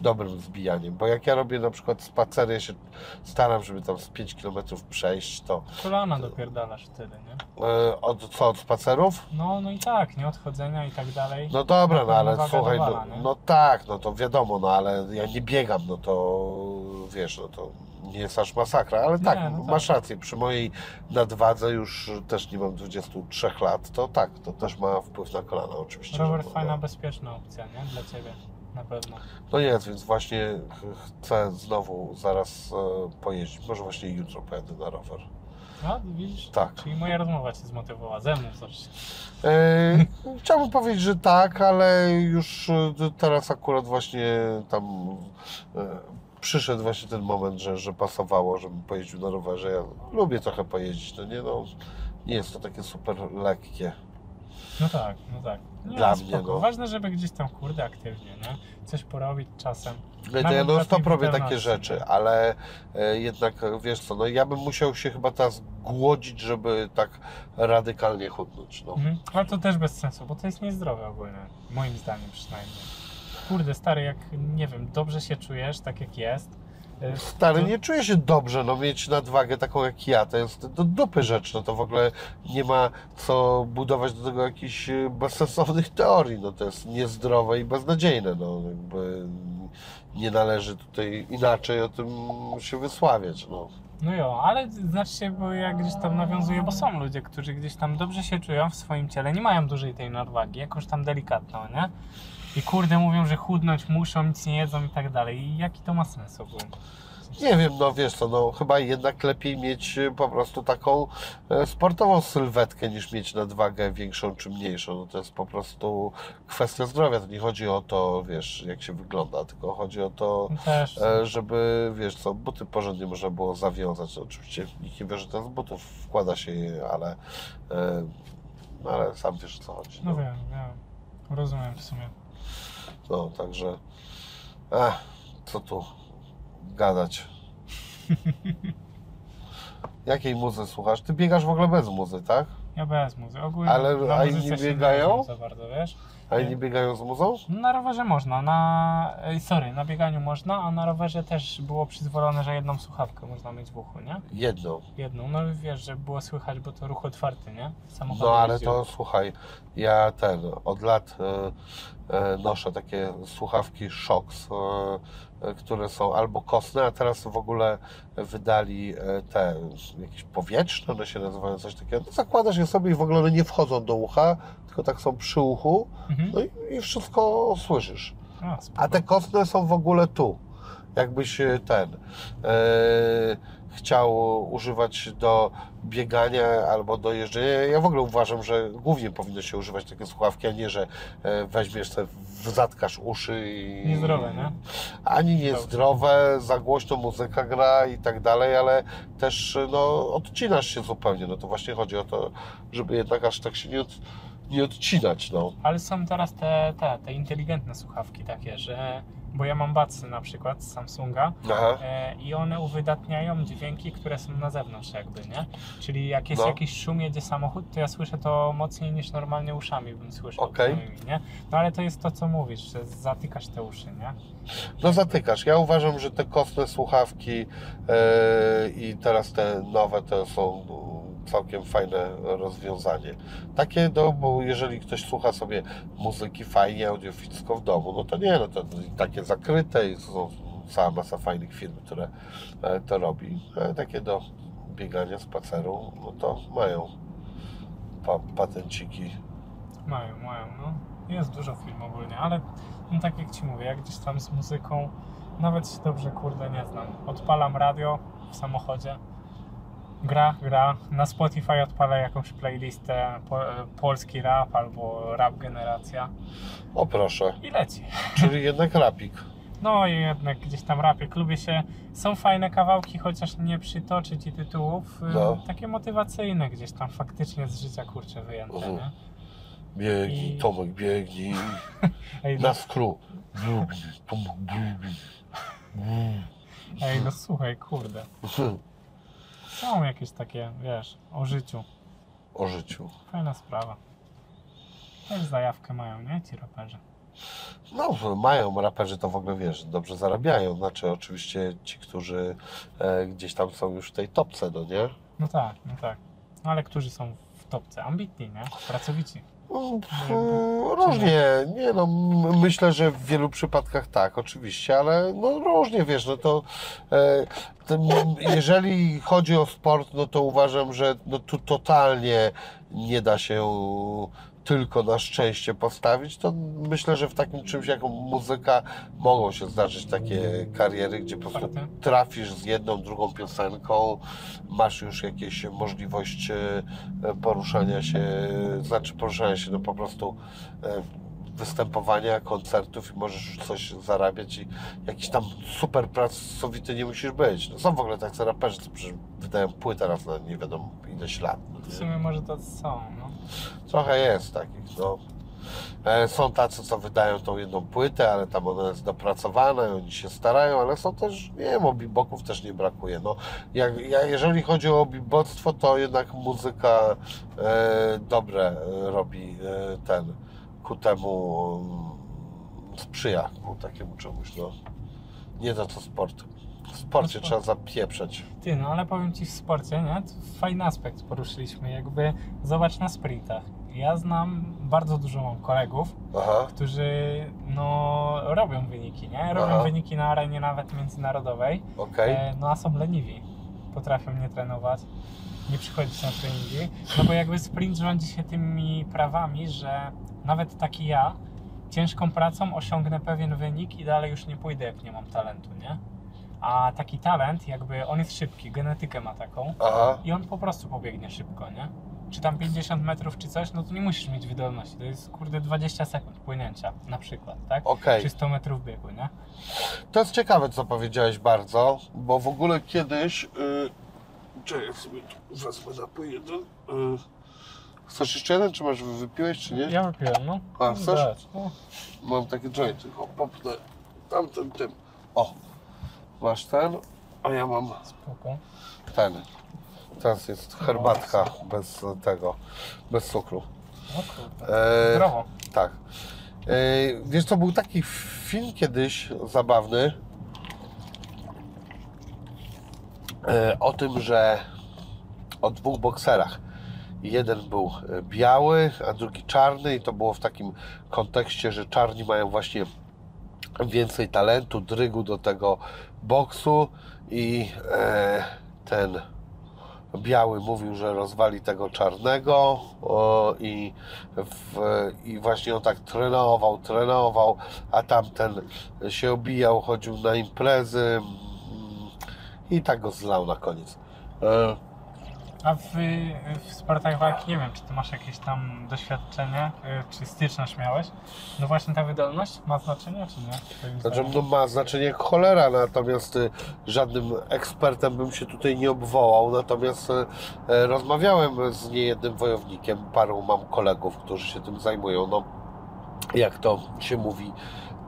dobrym zbijaniem, bo jak ja robię na przykład spacery, ja się staram, żeby tam z 5 km przejść, to Kolana dopierdalasz wtedy, nie? e, od co, od spacerów? No, no i tak, nie? Odchodzenia i tak dalej. No dobra, no ale słuchaj, no, dowala, no tak, no to wiadomo, no ale ja nie biegam, no to wiesz, no to nie jest aż masakra, ale tak, Nie, no tak. masz rację, przy mojej nadwadze już też nie mam 23 lat, to tak, to też ma wpływ na kolana oczywiście. Rower fajna, bezpieczna opcja, nie? Dla Ciebie. Na pewno. no jest, więc właśnie ch- chcę znowu zaraz e, pojeździć, może właśnie jutro pojadę na rower. No, widzisz? Tak. Czyli moja rozmowa Cię zmotywowała. Ze mną zresztą. E, chciałbym powiedzieć, że tak, ale już e, teraz akurat właśnie tam e, przyszedł właśnie ten moment, że, że pasowało, żebym pojeździł na rowerze. Ja lubię trochę pojeździć, no nie no, nie jest to takie super lekkie. No tak, no tak. Nie, Dla mnie, no. Ważne, żeby gdzieś tam kurde aktywnie, nie? Coś porobić czasem. No to Nawet ja non stop robię takie rzeczy, ale e, jednak wiesz co, no ja bym musiał się chyba teraz głodzić, żeby tak radykalnie chudnąć, no. Mhm. Ale to też bez sensu, bo to jest niezdrowe ogólnie. Moim zdaniem przynajmniej. Kurde, stary, jak nie wiem, dobrze się czujesz, tak jak jest. Stary, nie czuję się dobrze, no mieć nadwagę taką jak ja, to jest do dupy rzecz, no to w ogóle nie ma co budować do tego jakichś e, bezsensownych teorii, no to jest niezdrowe i beznadziejne, no jakby nie należy tutaj inaczej o tym się wysławiać, no. No jo, ale się, bo ja gdzieś tam nawiązuję, bo są ludzie, którzy gdzieś tam dobrze się czują w swoim ciele, nie mają dużej tej nadwagi, jakąś tam delikatną, nie? I kurde mówią, że chudnąć muszą, nic nie jedzą i tak dalej. I jaki to ma sens ogólnie? Nie wiem, no wiesz co, no chyba jednak lepiej mieć e, po prostu taką e, sportową sylwetkę niż mieć nadwagę większą czy mniejszą. No to jest po prostu kwestia zdrowia. To nie chodzi o to, wiesz, jak się wygląda, tylko chodzi o to, Też. e, żeby, wiesz co, buty porządnie można było zawiązać. Oczywiście nikt nie wie, że to z butów wkłada się je, ale, e, no, ale sam wiesz o co chodzi. No wiem, wiem. Rozumiem w sumie. No, także, ach, co tu gadać. Jakiej muzy słuchasz? Ty biegasz w ogóle bez muzy, tak? Ja bez muzy. Ogólnie Ale- a inni biegają? za bardzo, wiesz? A Nie. biegają z muzą? Na rowerze można, na... Sorry, na bieganiu można, a na rowerze też było przyzwolone, że jedną słuchawkę można mieć w uchu, nie? Jedną. Jedną, no wiesz, że było słychać, bo to ruch otwarty, nie? Samochód No ale jeździł. to słuchaj, ja ten od lat e, e, noszę takie słuchawki e, e, które są albo kosne, a teraz w ogóle wydali te jakieś powietrzne, one się nazywają coś takiego. No, zakładasz je sobie i w ogóle one nie wchodzą do ucha, tylko tak są przy uchu, Mhm. no i, i wszystko słyszysz. A. A te kostne są w ogóle tu. Jakbyś e, ten e, chciał używać do biegania albo do jeżdżenia. Ja w ogóle uważam, że głównie powinno się używać takie słuchawki, a nie, że e, weźmiesz te, zatkasz uszy i... Niezdrowe, nie? Ani niezdrowe, za głośno muzyka gra i tak dalej, ale też no, odcinasz się zupełnie. No to właśnie chodzi o to, żeby jednak aż tak się nie, od, nie odcinać, no. Ale są teraz te, te, te inteligentne słuchawki takie, że... Bo ja mam batsy na przykład z Samsunga e, i one uwydatniają dźwięki, które są na zewnątrz jakby, nie? Czyli jak jest No. jakiś szum, jedzie samochód, to ja słyszę to mocniej niż normalnie uszami bym słyszał. Moimi, nie? No ale to jest to, co mówisz, że zatykasz te uszy, nie? No zatykasz. Ja uważam, że te kostne słuchawki e, i teraz te nowe to są całkiem fajne rozwiązanie. Takie, no, bo jeżeli ktoś słucha sobie muzyki fajnie, audiofilsko w domu, no to nie, no to takie zakryte i są cała masa fajnych firm, które e, to robi. E, takie do biegania, spaceru, no to mają pa, patenciki. Mają, mają, no. Jest dużo film ogólnie, ale no tak jak Ci mówię, jak gdzieś tam z muzyką, nawet się dobrze, kurde, nie znam. Odpalam radio w samochodzie, gra, gra, na Spotify odpalę jakąś playlistę po, polski rap albo rap generacja O proszę, i leci. czyli jednak rapik. No i jednak gdzieś tam rapie, lubię się. Są fajne kawałki, chociaż nie przytoczę ci tytułów. No. Takie motywacyjne gdzieś tam faktycznie z życia kurczę wyjęte, Mhm. nie? Biegnij, I- Tomek, biegnij. Ej, no, Na skru. Biegnij, Tomek, biegnij. ej, no słuchaj, kurde. Są jakieś takie, wiesz, o życiu. O życiu. Fajna sprawa. Też zajawkę mają, nie? Ci raperzy. No, mają raperzy to w ogóle wiesz, dobrze zarabiają. Znaczy, oczywiście ci, którzy e, gdzieś tam są już w tej topce, no nie? No tak, no tak. No ale którzy są w topce? Ambitni, nie? Pracowici. Mm, Różnie, nie no, myślę, że w wielu przypadkach tak, oczywiście, ale no różnie, wiesz, no to e, jeżeli chodzi o sport, no to uważam, że no tu totalnie nie da się tylko na szczęście postawić, to myślę, że w takim czymś jak muzyka mogą się zdarzyć takie kariery, gdzie po prostu trafisz z jedną, drugą piosenką, masz już jakieś możliwość e, poruszania się, znaczy poruszania się, no po prostu e, występowania, koncertów i możesz już coś zarabiać i jakiś tam super pracowity nie musisz być. No, są w ogóle tacy raperzy, co wydają płytę raz na nie wiadomo ileś lat. no W sumie może to są, no. Trochę jest takich, no. E, Są tacy, co wydają tą jedną płytę, ale tam ona jest dopracowana i oni się starają, ale są też, nie wiem, obiboków też nie brakuje. No, jak, ja, jeżeli chodzi o obiboctwo, to jednak muzyka e, dobre e, robi e, ten, ku temu mm, sprzyja, ku takiemu czemuś, no. Nie to co. W sporcie No trzeba zapieprzeć. Ty, no ale powiem Ci w sporcie, nie? To Fajny aspekt poruszyliśmy, jakby zobacz na sprintach. Ja znam bardzo dużo mam kolegów, Aha, którzy no robią wyniki, nie? Robią Aha. wyniki na arenie nawet międzynarodowej, okej. e, no a są leniwi. Potrafią nie trenować, nie przychodzić na treningi, no bo jakby sprint rządzi się tymi prawami, że nawet taki ja ciężką pracą osiągnę pewien wynik i dalej już nie pójdę, jak nie mam talentu, nie? A taki talent, jakby on jest szybki, genetykę ma taką Aha, i on po prostu pobiegnie szybko, nie? Czy tam 50 metrów czy coś, no to nie musisz mieć wydolności, to jest kurde 20 sekund płynięcia na przykład, tak? okej. Czy 100 metrów biegu, nie? To jest ciekawe, co powiedziałeś bardzo, bo w ogóle kiedyś. Yy, czekaj, sobie tu wezmę napój jeden. Yy, chcesz jeszcze jeden, czy masz wypiłeś, czy nie? Ja wypiłem, no. A, chcesz? Dać, no. Mam takie jointy, o, popnę tamten, tym. O, ten, a ja mam Spoko. ten. Teraz jest herbatka bez tego, bez cukru. No kurde. Eee, Zdrowo. Tak. Yy, wiesz co, był taki film kiedyś zabawny yy, o tym, że o dwóch bokserach. Jeden był yy, biały, a drugi czarny i to było w takim kontekście, że czarni mają właśnie więcej talentu, drygu do tego boksu i e, ten biały mówił, że rozwali tego czarnego o, i, w, i właśnie on tak trenował, trenował, a tamten się obijał, chodził na imprezy mm, i tak go zlał na koniec. E, A w, w sportach walki nie wiem, czy ty masz jakieś tam doświadczenie, y, czy styczność miałeś? No właśnie ta wydolność ma znaczenie, czy nie? Znaczy, no ma znaczenie jak cholera, natomiast y, żadnym ekspertem bym się tutaj nie obwołał, natomiast y, y, rozmawiałem z niejednym wojownikiem, paru mam kolegów, którzy się tym zajmują, no jak to się mówi,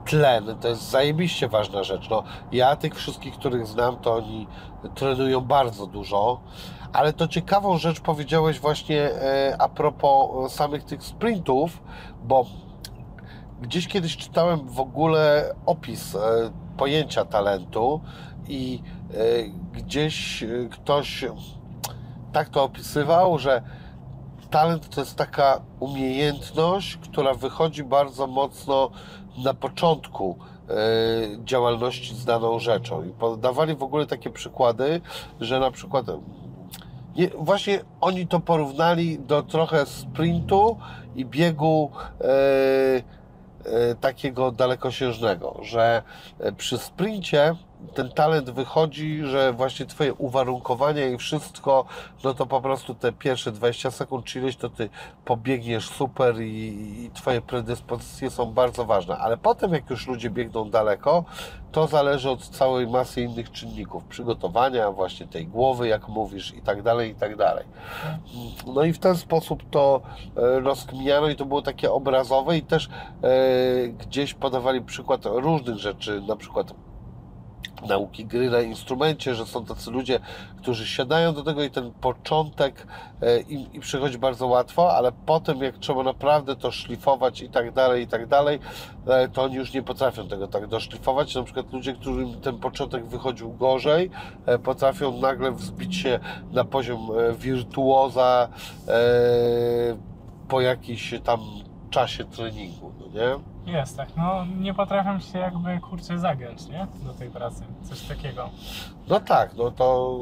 tlen, to jest zajebiście ważna rzecz, no ja tych wszystkich, których znam, to oni trenują bardzo dużo, ale to ciekawą rzecz powiedziałeś właśnie e, a propos e, samych tych sprintów, bo gdzieś kiedyś czytałem w ogóle opis e, pojęcia talentu i gdzieś ktoś tak to opisywał, że talent to jest taka umiejętność, która wychodzi bardzo mocno na początku działalności z daną rzeczą. I podawali w ogóle takie przykłady, że na przykład nie, właśnie oni to porównali do trochę sprintu i biegu e, e, takiego dalekosiężnego, że e, przy sprincie ten talent wychodzi, że właśnie twoje uwarunkowania i wszystko, no to po prostu te pierwsze 20 sekund czy ileś to ty pobiegniesz super i, i twoje predyspozycje są bardzo ważne, ale potem jak już ludzie biegną daleko, to zależy od całej masy innych czynników, przygotowania właśnie tej głowy, jak mówisz i tak dalej, i tak dalej. No i w ten sposób to e, rozkminiano i to było takie obrazowe i też e, gdzieś podawali przykład różnych rzeczy, na przykład nauki gry na instrumencie, że są tacy ludzie, którzy siadają do tego i ten początek e, im, im przychodzi bardzo łatwo, ale potem jak trzeba naprawdę to szlifować i tak dalej, i tak dalej, e, to oni już nie potrafią tego tak doszlifować. Na przykład ludzie, którym ten początek wychodził gorzej, e, potrafią nagle wzbić się na poziom wirtuoza po jakimś tam czasie treningu, no nie? Jest tak, no nie potrafię się jakby kurczę zagiąć, nie? Do tej pracy, coś takiego. No tak, no to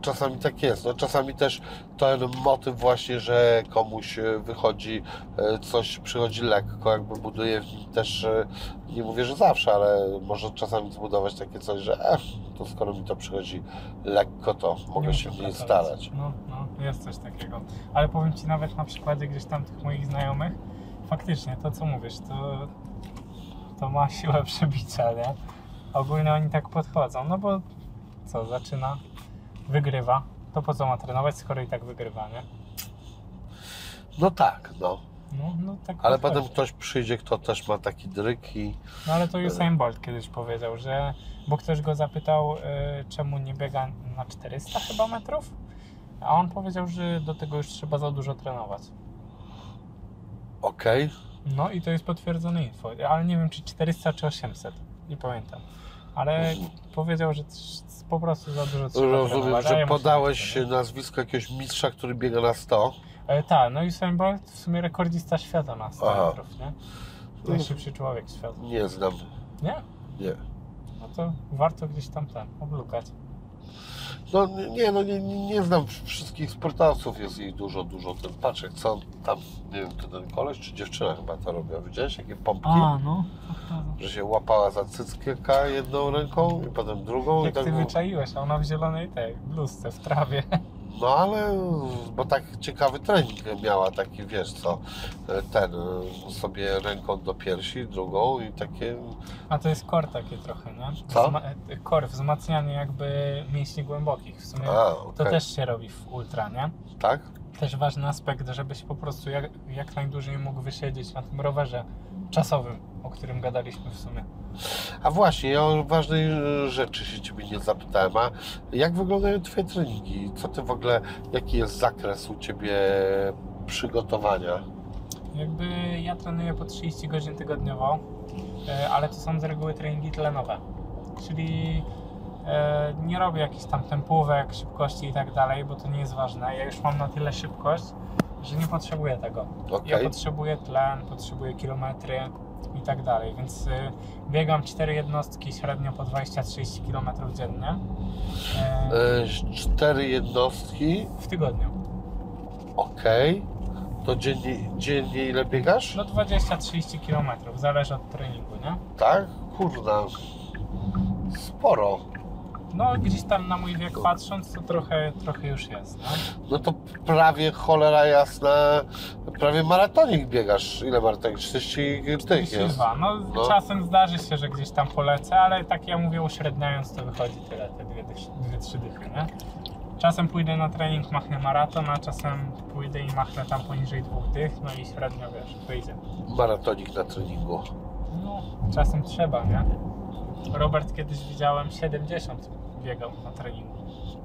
czasami tak jest. No czasami też ten motyw właśnie, że komuś e, wychodzi e, coś, przychodzi lekko, jakby buduje w nim też, e, nie mówię, że zawsze, ale może czasami zbudować takie coś, że eh, to skoro mi to przychodzi lekko, to mogę Nie się mniej pracować. starać. No, no, jest coś takiego. Ale powiem Ci nawet na przykładzie gdzieś tam tych moich znajomych, faktycznie to co mówisz, to, to ma siłę przebicia, nie? Ogólnie oni tak podchodzą, no bo co, zaczyna, wygrywa, to po co ma trenować, skoro i tak wygrywa, nie? No tak, no. No, no tak Ale podchodzi. potem ktoś przyjdzie, kto też ma taki dryk i No ale to Usain Bolt kiedyś powiedział, że bo ktoś go zapytał, y, czemu nie biega na 400 chyba metrów, a on powiedział, że do tego już trzeba za dużo trenować. Okej, No i to jest potwierdzone info, ale nie wiem czy 400 czy 800, nie pamiętam. Ale powiedział, że po prostu za dużo trzeba rozumiem, że podałeś tak, nazwisko jakiegoś mistrza, który biega na 100. E, tak, no Usain Bolt w sumie rekordzista świata na 100 Aha. metrów, nie? Najszybszy człowiek świata. Nie znam, Nie? nie. No to warto gdzieś tam ten, oblukać. No nie, no nie, nie, znam wszystkich sportowców, jest ich dużo, dużo. Ten patrzek, co tam, nie wiem, to ten koleś czy dziewczyna chyba to robiła, widziałeś jakie pompki? no. Że się łapała za cyckieka jedną ręką i potem drugą Jak i tak ty wyczaiłeś, a ona w zielonej tej bluzce, w trawie. No ale, bo tak ciekawy trening miała, taki wiesz co, ten sobie ręką do piersi, drugą i takie, A to jest kor takie trochę, nie? Co? Wzma- e, kor, wzmacnianie jakby mięśni głębokich. W sumie a, to okej, też się robi w ultra, nie? tak? Też ważny aspekt, żebyś po prostu jak, jak najdłużej mógł wysiedzieć na tym rowerze czasowym, o którym gadaliśmy w sumie. A właśnie, ja o ważnej e, rzeczy się Ciebie nie zapytałem, a jak wyglądają Twoje treningi? Co Ty w ogóle, jaki jest zakres u Ciebie przygotowania? Jakby ja trenuję po 30 godzin tygodniowo, e, ale to są z reguły treningi tlenowe. Czyli nie robię jakichś tam tempówek, szybkości i tak dalej, bo to nie jest ważne. Ja już mam na tyle szybkość, że nie potrzebuję tego. Okej, Ja potrzebuję tlen, potrzebuję kilometry i tak dalej, więc y, biegam 4 jednostki średnio po 20-30 km dziennie e, E, cztery jednostki, w tygodniu. okej. To dziennie, dziennie ile biegasz? No 20-30 km, zależy od treningu, nie? Tak? Kurna, sporo. No gdzieś tam na mój wiek patrząc, to trochę, trochę już jest, nie? No to prawie cholera jasna, prawie maratonik biegasz. Ile maratonik? 40 tych jest. 42. No, No. czasem zdarzy się, że gdzieś tam polecę, ale tak ja mówię uśredniając, to wychodzi tyle, te dwie, dwie trzy dychy, nie? Czasem pójdę na trening, machnę maraton, a czasem pójdę i machnę tam poniżej dwóch dych, no i średnio, wiesz, wyjdzie. Maratonik na treningu. No, czasem trzeba, nie? Robert kiedyś widziałem 70 biegał na treningu.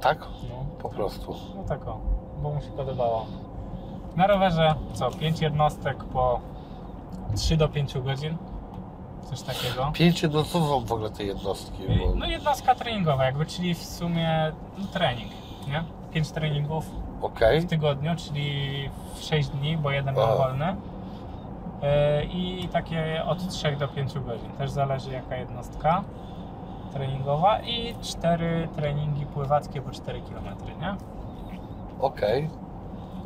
Tak? No, Po prostu. no tak o, bo mu się podobało. Na rowerze co, 5 jednostek po 3 do 5 godzin? Coś takiego. Pięć no co są w ogóle te jednostki? Bo... No jednostka treningowa jakby, czyli w sumie no, trening, nie? 5 treningów Okej. w tygodniu, czyli w 6 dni, bo jeden Aha. mam wolny. Yy, I takie od 3 do 5 godzin. Też zależy jaka jednostka treningowa. I 4 treningi pływackie po 4 km, nie? Okej.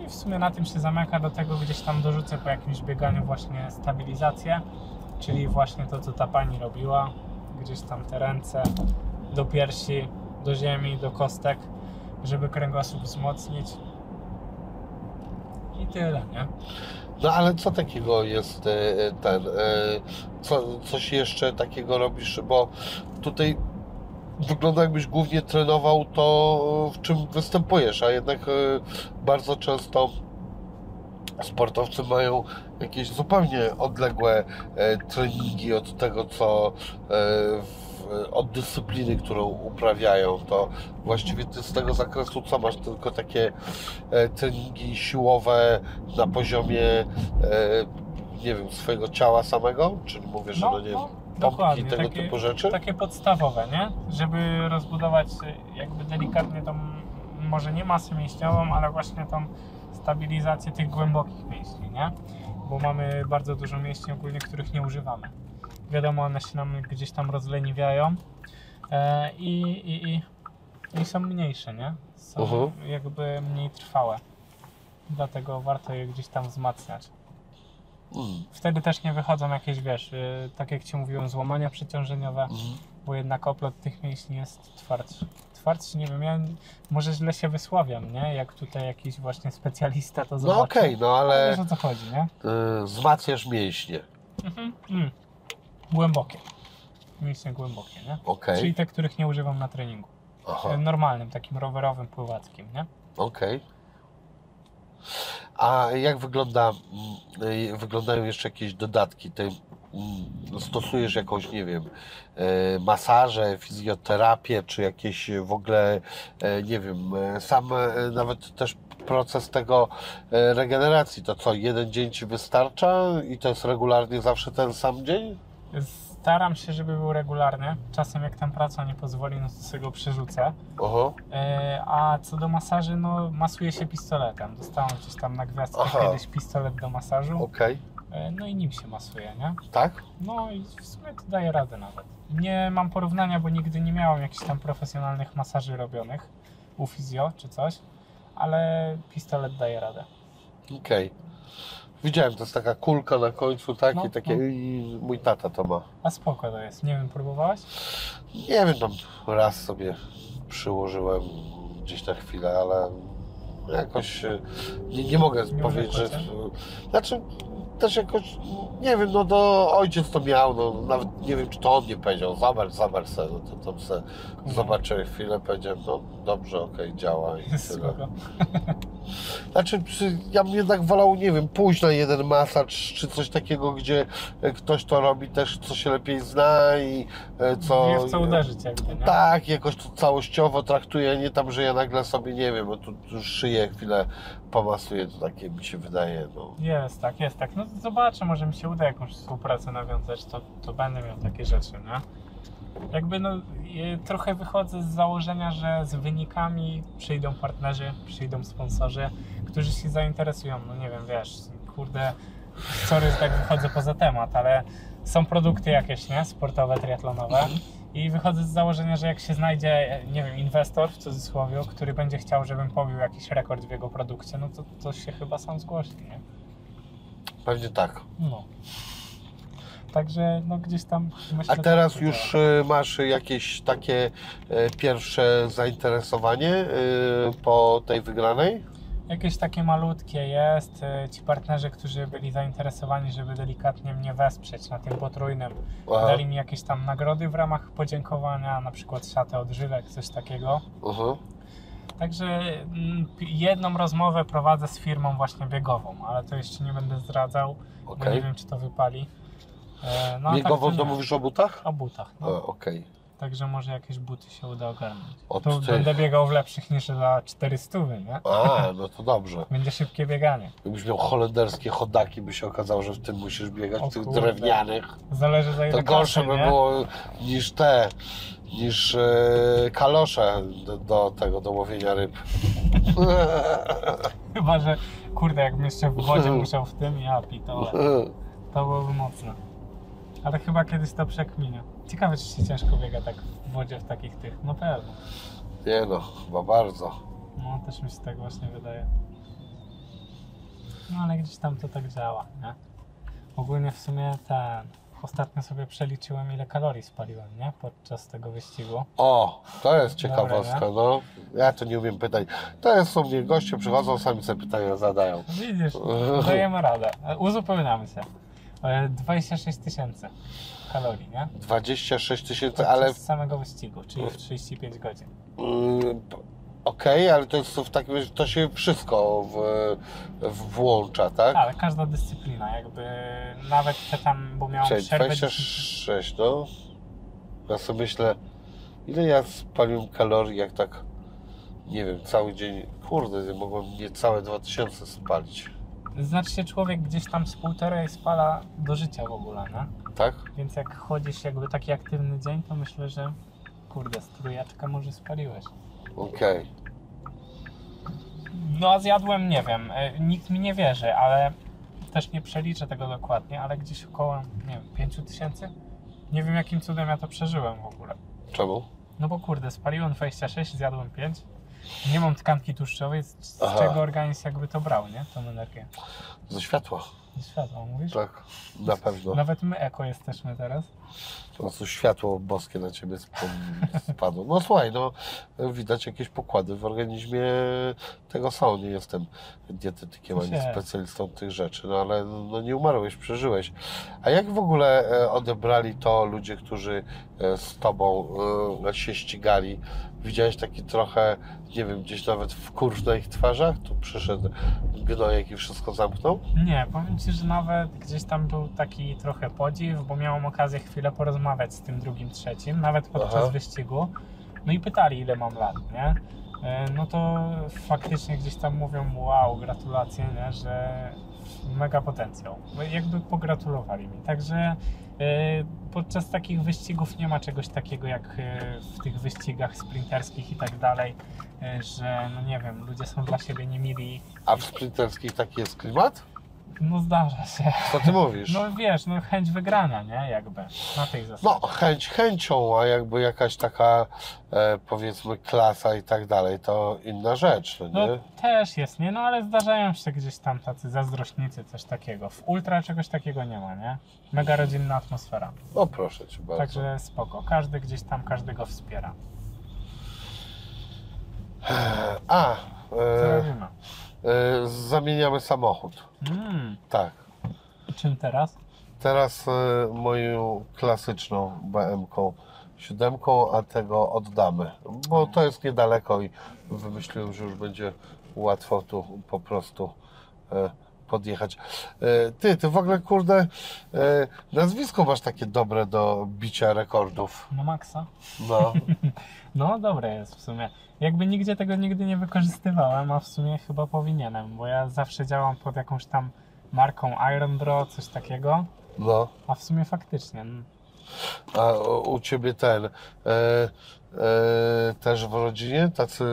I w sumie na tym się zamyka. Do tego gdzieś tam dorzucę po jakimś bieganiu właśnie stabilizację, czyli właśnie to co ta pani robiła. Gdzieś tam te ręce, do piersi, do ziemi, do kostek, żeby kręgosłup wzmocnić. I tyle, nie? No ale co takiego jest e, ten, e, co, coś jeszcze takiego robisz, bo tutaj wygląda jakbyś głównie trenował to, w czym występujesz, a jednak e, bardzo często sportowcy mają jakieś zupełnie odległe e, treningi od tego, co e, w, od dyscypliny, którą uprawiają, to właściwie ty z tego zakresu co masz? Tylko takie e, treningi siłowe na poziomie e, nie wiem, swojego ciała samego? Czyli mówię, że no, nie wiem, pompki dokładnie, i tego takie- typu rzeczy? Takie podstawowe, nie? Żeby rozbudować y, jakby delikatnie tą, może nie masę mięśniową, ale właśnie tą stabilizację tych głębokich mięśni, nie? Bo mamy bardzo dużo mięśni ogólnie, których nie używamy. Wiadomo, one się nam gdzieś tam rozleniwiają e, i, i, i, i są mniejsze, nie? Są Mhm. jakby mniej trwałe. Dlatego warto je gdzieś tam wzmacniać. Mm, Wtedy też nie wychodzą jakieś, wiesz, y, tak jak Ci mówiłem, złamania przeciążeniowe, mm. bo jednak oplot tych mięśni jest twardszy. Twardszy, nie wiem, ja może źle się wysławiam, nie? Jak tutaj jakiś właśnie specjalista to zobaczy. No okej, no ale Wiesz o co chodzi, nie? y, wzmacniasz mięśnie. Mhm. Mm. Głębokie. Mięśnie głębokie, nie? Okej, Czyli te, których nie używam na treningu. aha. Y, Normalnym, takim rowerowym, pływackim, nie? Okej. A jak wygląda, mm, y, wyglądają jeszcze jakieś dodatki? Ty mm, stosujesz jakąś, nie wiem, e, masaże, fizjoterapię, czy jakieś w ogóle, e, nie wiem, e, sam e, nawet też proces tego e, regeneracji, to co, jeden dzień Ci wystarcza i to jest regularnie zawsze ten sam dzień? Staram się, żeby był regularny. Czasem jak tam praca nie pozwoli, no to sobie go przerzucę. Oho, E, A co do masaży, no masuje się pistoletem. Dostałem gdzieś tam na gwiazdkę Aha. kiedyś pistolet do masażu. okej, E, No i nim się masuje, nie? tak? No i w sumie to daje radę nawet. Nie mam porównania, bo nigdy nie miałem jakichś tam profesjonalnych masaży robionych u fizjo czy coś, ale pistolet daje radę. Okej. Widziałem, to jest taka kulka na końcu, tak? No, I takie, no. i mój tata to ma. A spoko to jest. Nie wiem, próbowałeś? Nie wiem, tam raz sobie przyłożyłem gdzieś na chwilę, ale jakoś e, nie, nie mogę Nie powiedzieć, że. Znaczy, też jakoś, nie wiem, no to ojciec to miał, no nawet nie wiem, czy to on nie powiedział, zobacz, zobacz se, no to tam se zobaczyłem chwilę, powiedziałem, no dobrze, okej, działa i tyle. Spoko. Znaczy, przy- ja bym jednak wolał, nie wiem, pójść na jeden masaż, czy coś takiego, gdzie e, ktoś to robi też, co się lepiej zna i e, co... Wie w co uderzyć jakby, nie? Tak, jakoś to całościowo traktuje, nie tam, że ja nagle sobie, nie wiem, no tu, tu szyję chwilę pomasuję, to takie mi się wydaje, no. Jest tak, jest tak. No zobaczę, może mi się uda jakąś współpracę nawiązać, to, to będę miał takie rzeczy, nie? Jakby no, je- trochę wychodzę z założenia, że z wynikami przyjdą partnerzy, przyjdą sponsorzy, którzy się zainteresują, no nie wiem, wiesz, kurde, sorry, że tak wychodzę poza temat, ale są produkty jakieś, nie, sportowe, triatlonowe i wychodzę z założenia, że jak się znajdzie, nie wiem, inwestor w cudzysłowie, który będzie chciał, żebym pobił jakiś rekord w jego produkcie, no to, to się chyba sam zgłosi, nie? Pewnie tak. No. Także no gdzieś tam myślę, A teraz tak już e, masz jakieś takie e, pierwsze zainteresowanie e, po tej wygranej? Jakieś takie malutkie jest. y, Ci partnerzy, którzy byli zainteresowani, żeby delikatnie mnie wesprzeć na tym potrójnym, Aha, dali mi jakieś tam nagrody w ramach podziękowania, na przykład szatę odżywek, coś takiego. aha. Także mm, jedną rozmowę prowadzę z firmą właśnie biegową, ale to jeszcze nie będę zdradzał, bo nie wiem czy to wypali. E, No, a Biegową tak to mówisz o butach? O butach, no. Okej. Także może jakieś buty się uda ogarnąć. Od Tu będę biegał w lepszych niż za 400, nie? A, no to dobrze. Będzie szybkie bieganie. Jakbyś miał holenderskie chodaki, by się okazało, że w tym musisz biegać, O w tych kurde. drewnianych. Zależy za ile To gorsze kasy, by nie? było niż te, niż e, kalosze do, do tego, do łowienia ryb. Chyba, że kurde, jakbym jeszcze w wodzie musiał w tym, ja pitole. To byłoby mocne. Ale chyba kiedyś to przekminie. Ciekawe, czy się ciężko biega tak w wodzie w takich tych. No pewno. Nie no, chyba bardzo. No też mi się tak właśnie wydaje. No ale gdzieś tam to tak działa, nie? Ogólnie w sumie ten. ostatnio sobie przeliczyłem, ile kalorii spaliłem, nie? Podczas tego wyścigu. O, to jest ciekawostka, Dobre, no. Ja to nie umiem pytać. To jest u mnie goście, przychodzą, sami sobie pytania zadają. Widzisz, dajemy radę. E, Uzupełniamy się. E, 26 tysięcy kalorii, nie? 26 tysięcy, ale samego wyścigu, czyli w 35 godzin. Mm, Okej, ale to jest w takim razie, to się wszystko w, w włącza, tak? Ale każda dyscyplina, jakby nawet te tam, bo miałam Czyli przerwę 26, no. Ja sobie myślę, ile ja spaliłem kalorii, jak tak, nie wiem, cały dzień, kurde, mogłem niecałe 2000 spalić, Znaczy się człowiek gdzieś tam z półtorej spala do życia w ogóle, nie? Tak? Więc jak chodzisz jakby taki aktywny dzień, to myślę, że kurde, strójaczka może spaliłeś. Okej. No a zjadłem, nie wiem, e, nikt mi nie wierzy, ale też nie przeliczę tego dokładnie, ale gdzieś około, nie wiem, 5 tysięcy? Nie wiem jakim cudem ja to przeżyłem w ogóle. Czemu? No bo kurde, spaliłem 26, zjadłem 5. Nie mam tkanki tłuszczowej, z, z Aha. czego organizm jakby to brał, nie? Tą energię. Ze światła, Z światła, mówisz? tak, na pewno. Nawet my eko jesteśmy teraz. Po prostu światło boskie na ciebie sp- spadło. No słuchaj, no widać jakieś pokłady w organizmie tego są. Nie jestem dietetykiem ani specjalistą tych rzeczy, no ale no, nie umarłeś, przeżyłeś. A jak w ogóle e, odebrali to ludzie, którzy e, z tobą e, się ścigali? Widziałeś taki trochę, nie wiem, gdzieś nawet wkurz na ich twarzach? Tu przyszedł gnojek i wszystko zamknął? Nie, powiem Ci, że nawet gdzieś tam był taki trochę podziw, bo miałem okazję chwilę porozmawiać z tym drugim, trzecim, nawet podczas Aha. wyścigu. No i pytali, ile mam lat, nie? E, No to faktycznie gdzieś tam mówią, wow, gratulacje, nie? że mega potencjał. No Jakby pogratulowali mi. Także e, podczas takich wyścigów nie ma czegoś takiego jak e, w tych wyścigach sprinterskich i tak dalej, że no nie wiem, ludzie są dla siebie niemili. A w sprinterskich taki jest klimat? No zdarza się. Co ty mówisz? No wiesz, no chęć wygrania, nie? Jakby na tej zasadzie. No, chęć chęcią, a jakby jakaś taka e, powiedzmy klasa i tak dalej, to inna rzecz, no No nie? też jest, nie? No ale zdarzają się gdzieś tam tacy zazdrośnicy, coś takiego. W ultra czegoś takiego nie ma, nie? Mega rodzinna atmosfera. No proszę cię bardzo. Także spoko. Każdy gdzieś tam każdego wspiera. A, Co e, robimy? E, zamieniamy samochód. Mm, Tak. czym teraz? Teraz e, moją klasyczną BM-ką siódemką, a tego oddamy, bo to jest niedaleko i wymyśliłem, że już będzie łatwo tu po prostu e, podjechać. E, Ty, ty w ogóle kurde e, nazwisko masz takie dobre do bicia rekordów. Na maksa? No, No dobre jest w sumie. Jakby nigdzie tego nigdy nie wykorzystywałem, a w sumie chyba powinienem, bo ja zawsze działam pod jakąś tam marką Iron Bro, coś takiego, no. a w sumie faktycznie. no, A u ciebie ten e, e, też w rodzinie tacy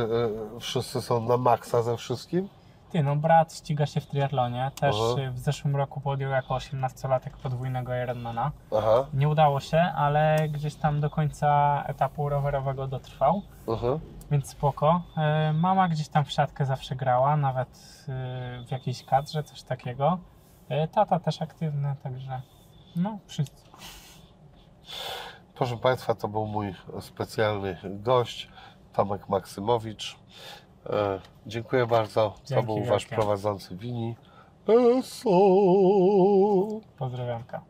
e, wszyscy są na maksa ze wszystkim? Ty, no brat ściga się w triatlonie, też Aha. w zeszłym roku podjął jako 18-latek podwójnego Ironmana. Aha, Nie udało się, ale gdzieś tam do końca etapu rowerowego dotrwał, aha. Więc spoko. Y, Mama gdzieś tam w siatkę zawsze grała, nawet y, w jakiejś kadrze, coś takiego. Y, Tata też aktywny, także no wszyscy. Proszę Państwa, to był mój specjalny gość, Tomek Maksymowicz. E, dziękuję bardzo. To Dzięki był Wasz wielkie. prowadzący Wini. ESO. Pozdrawiamka.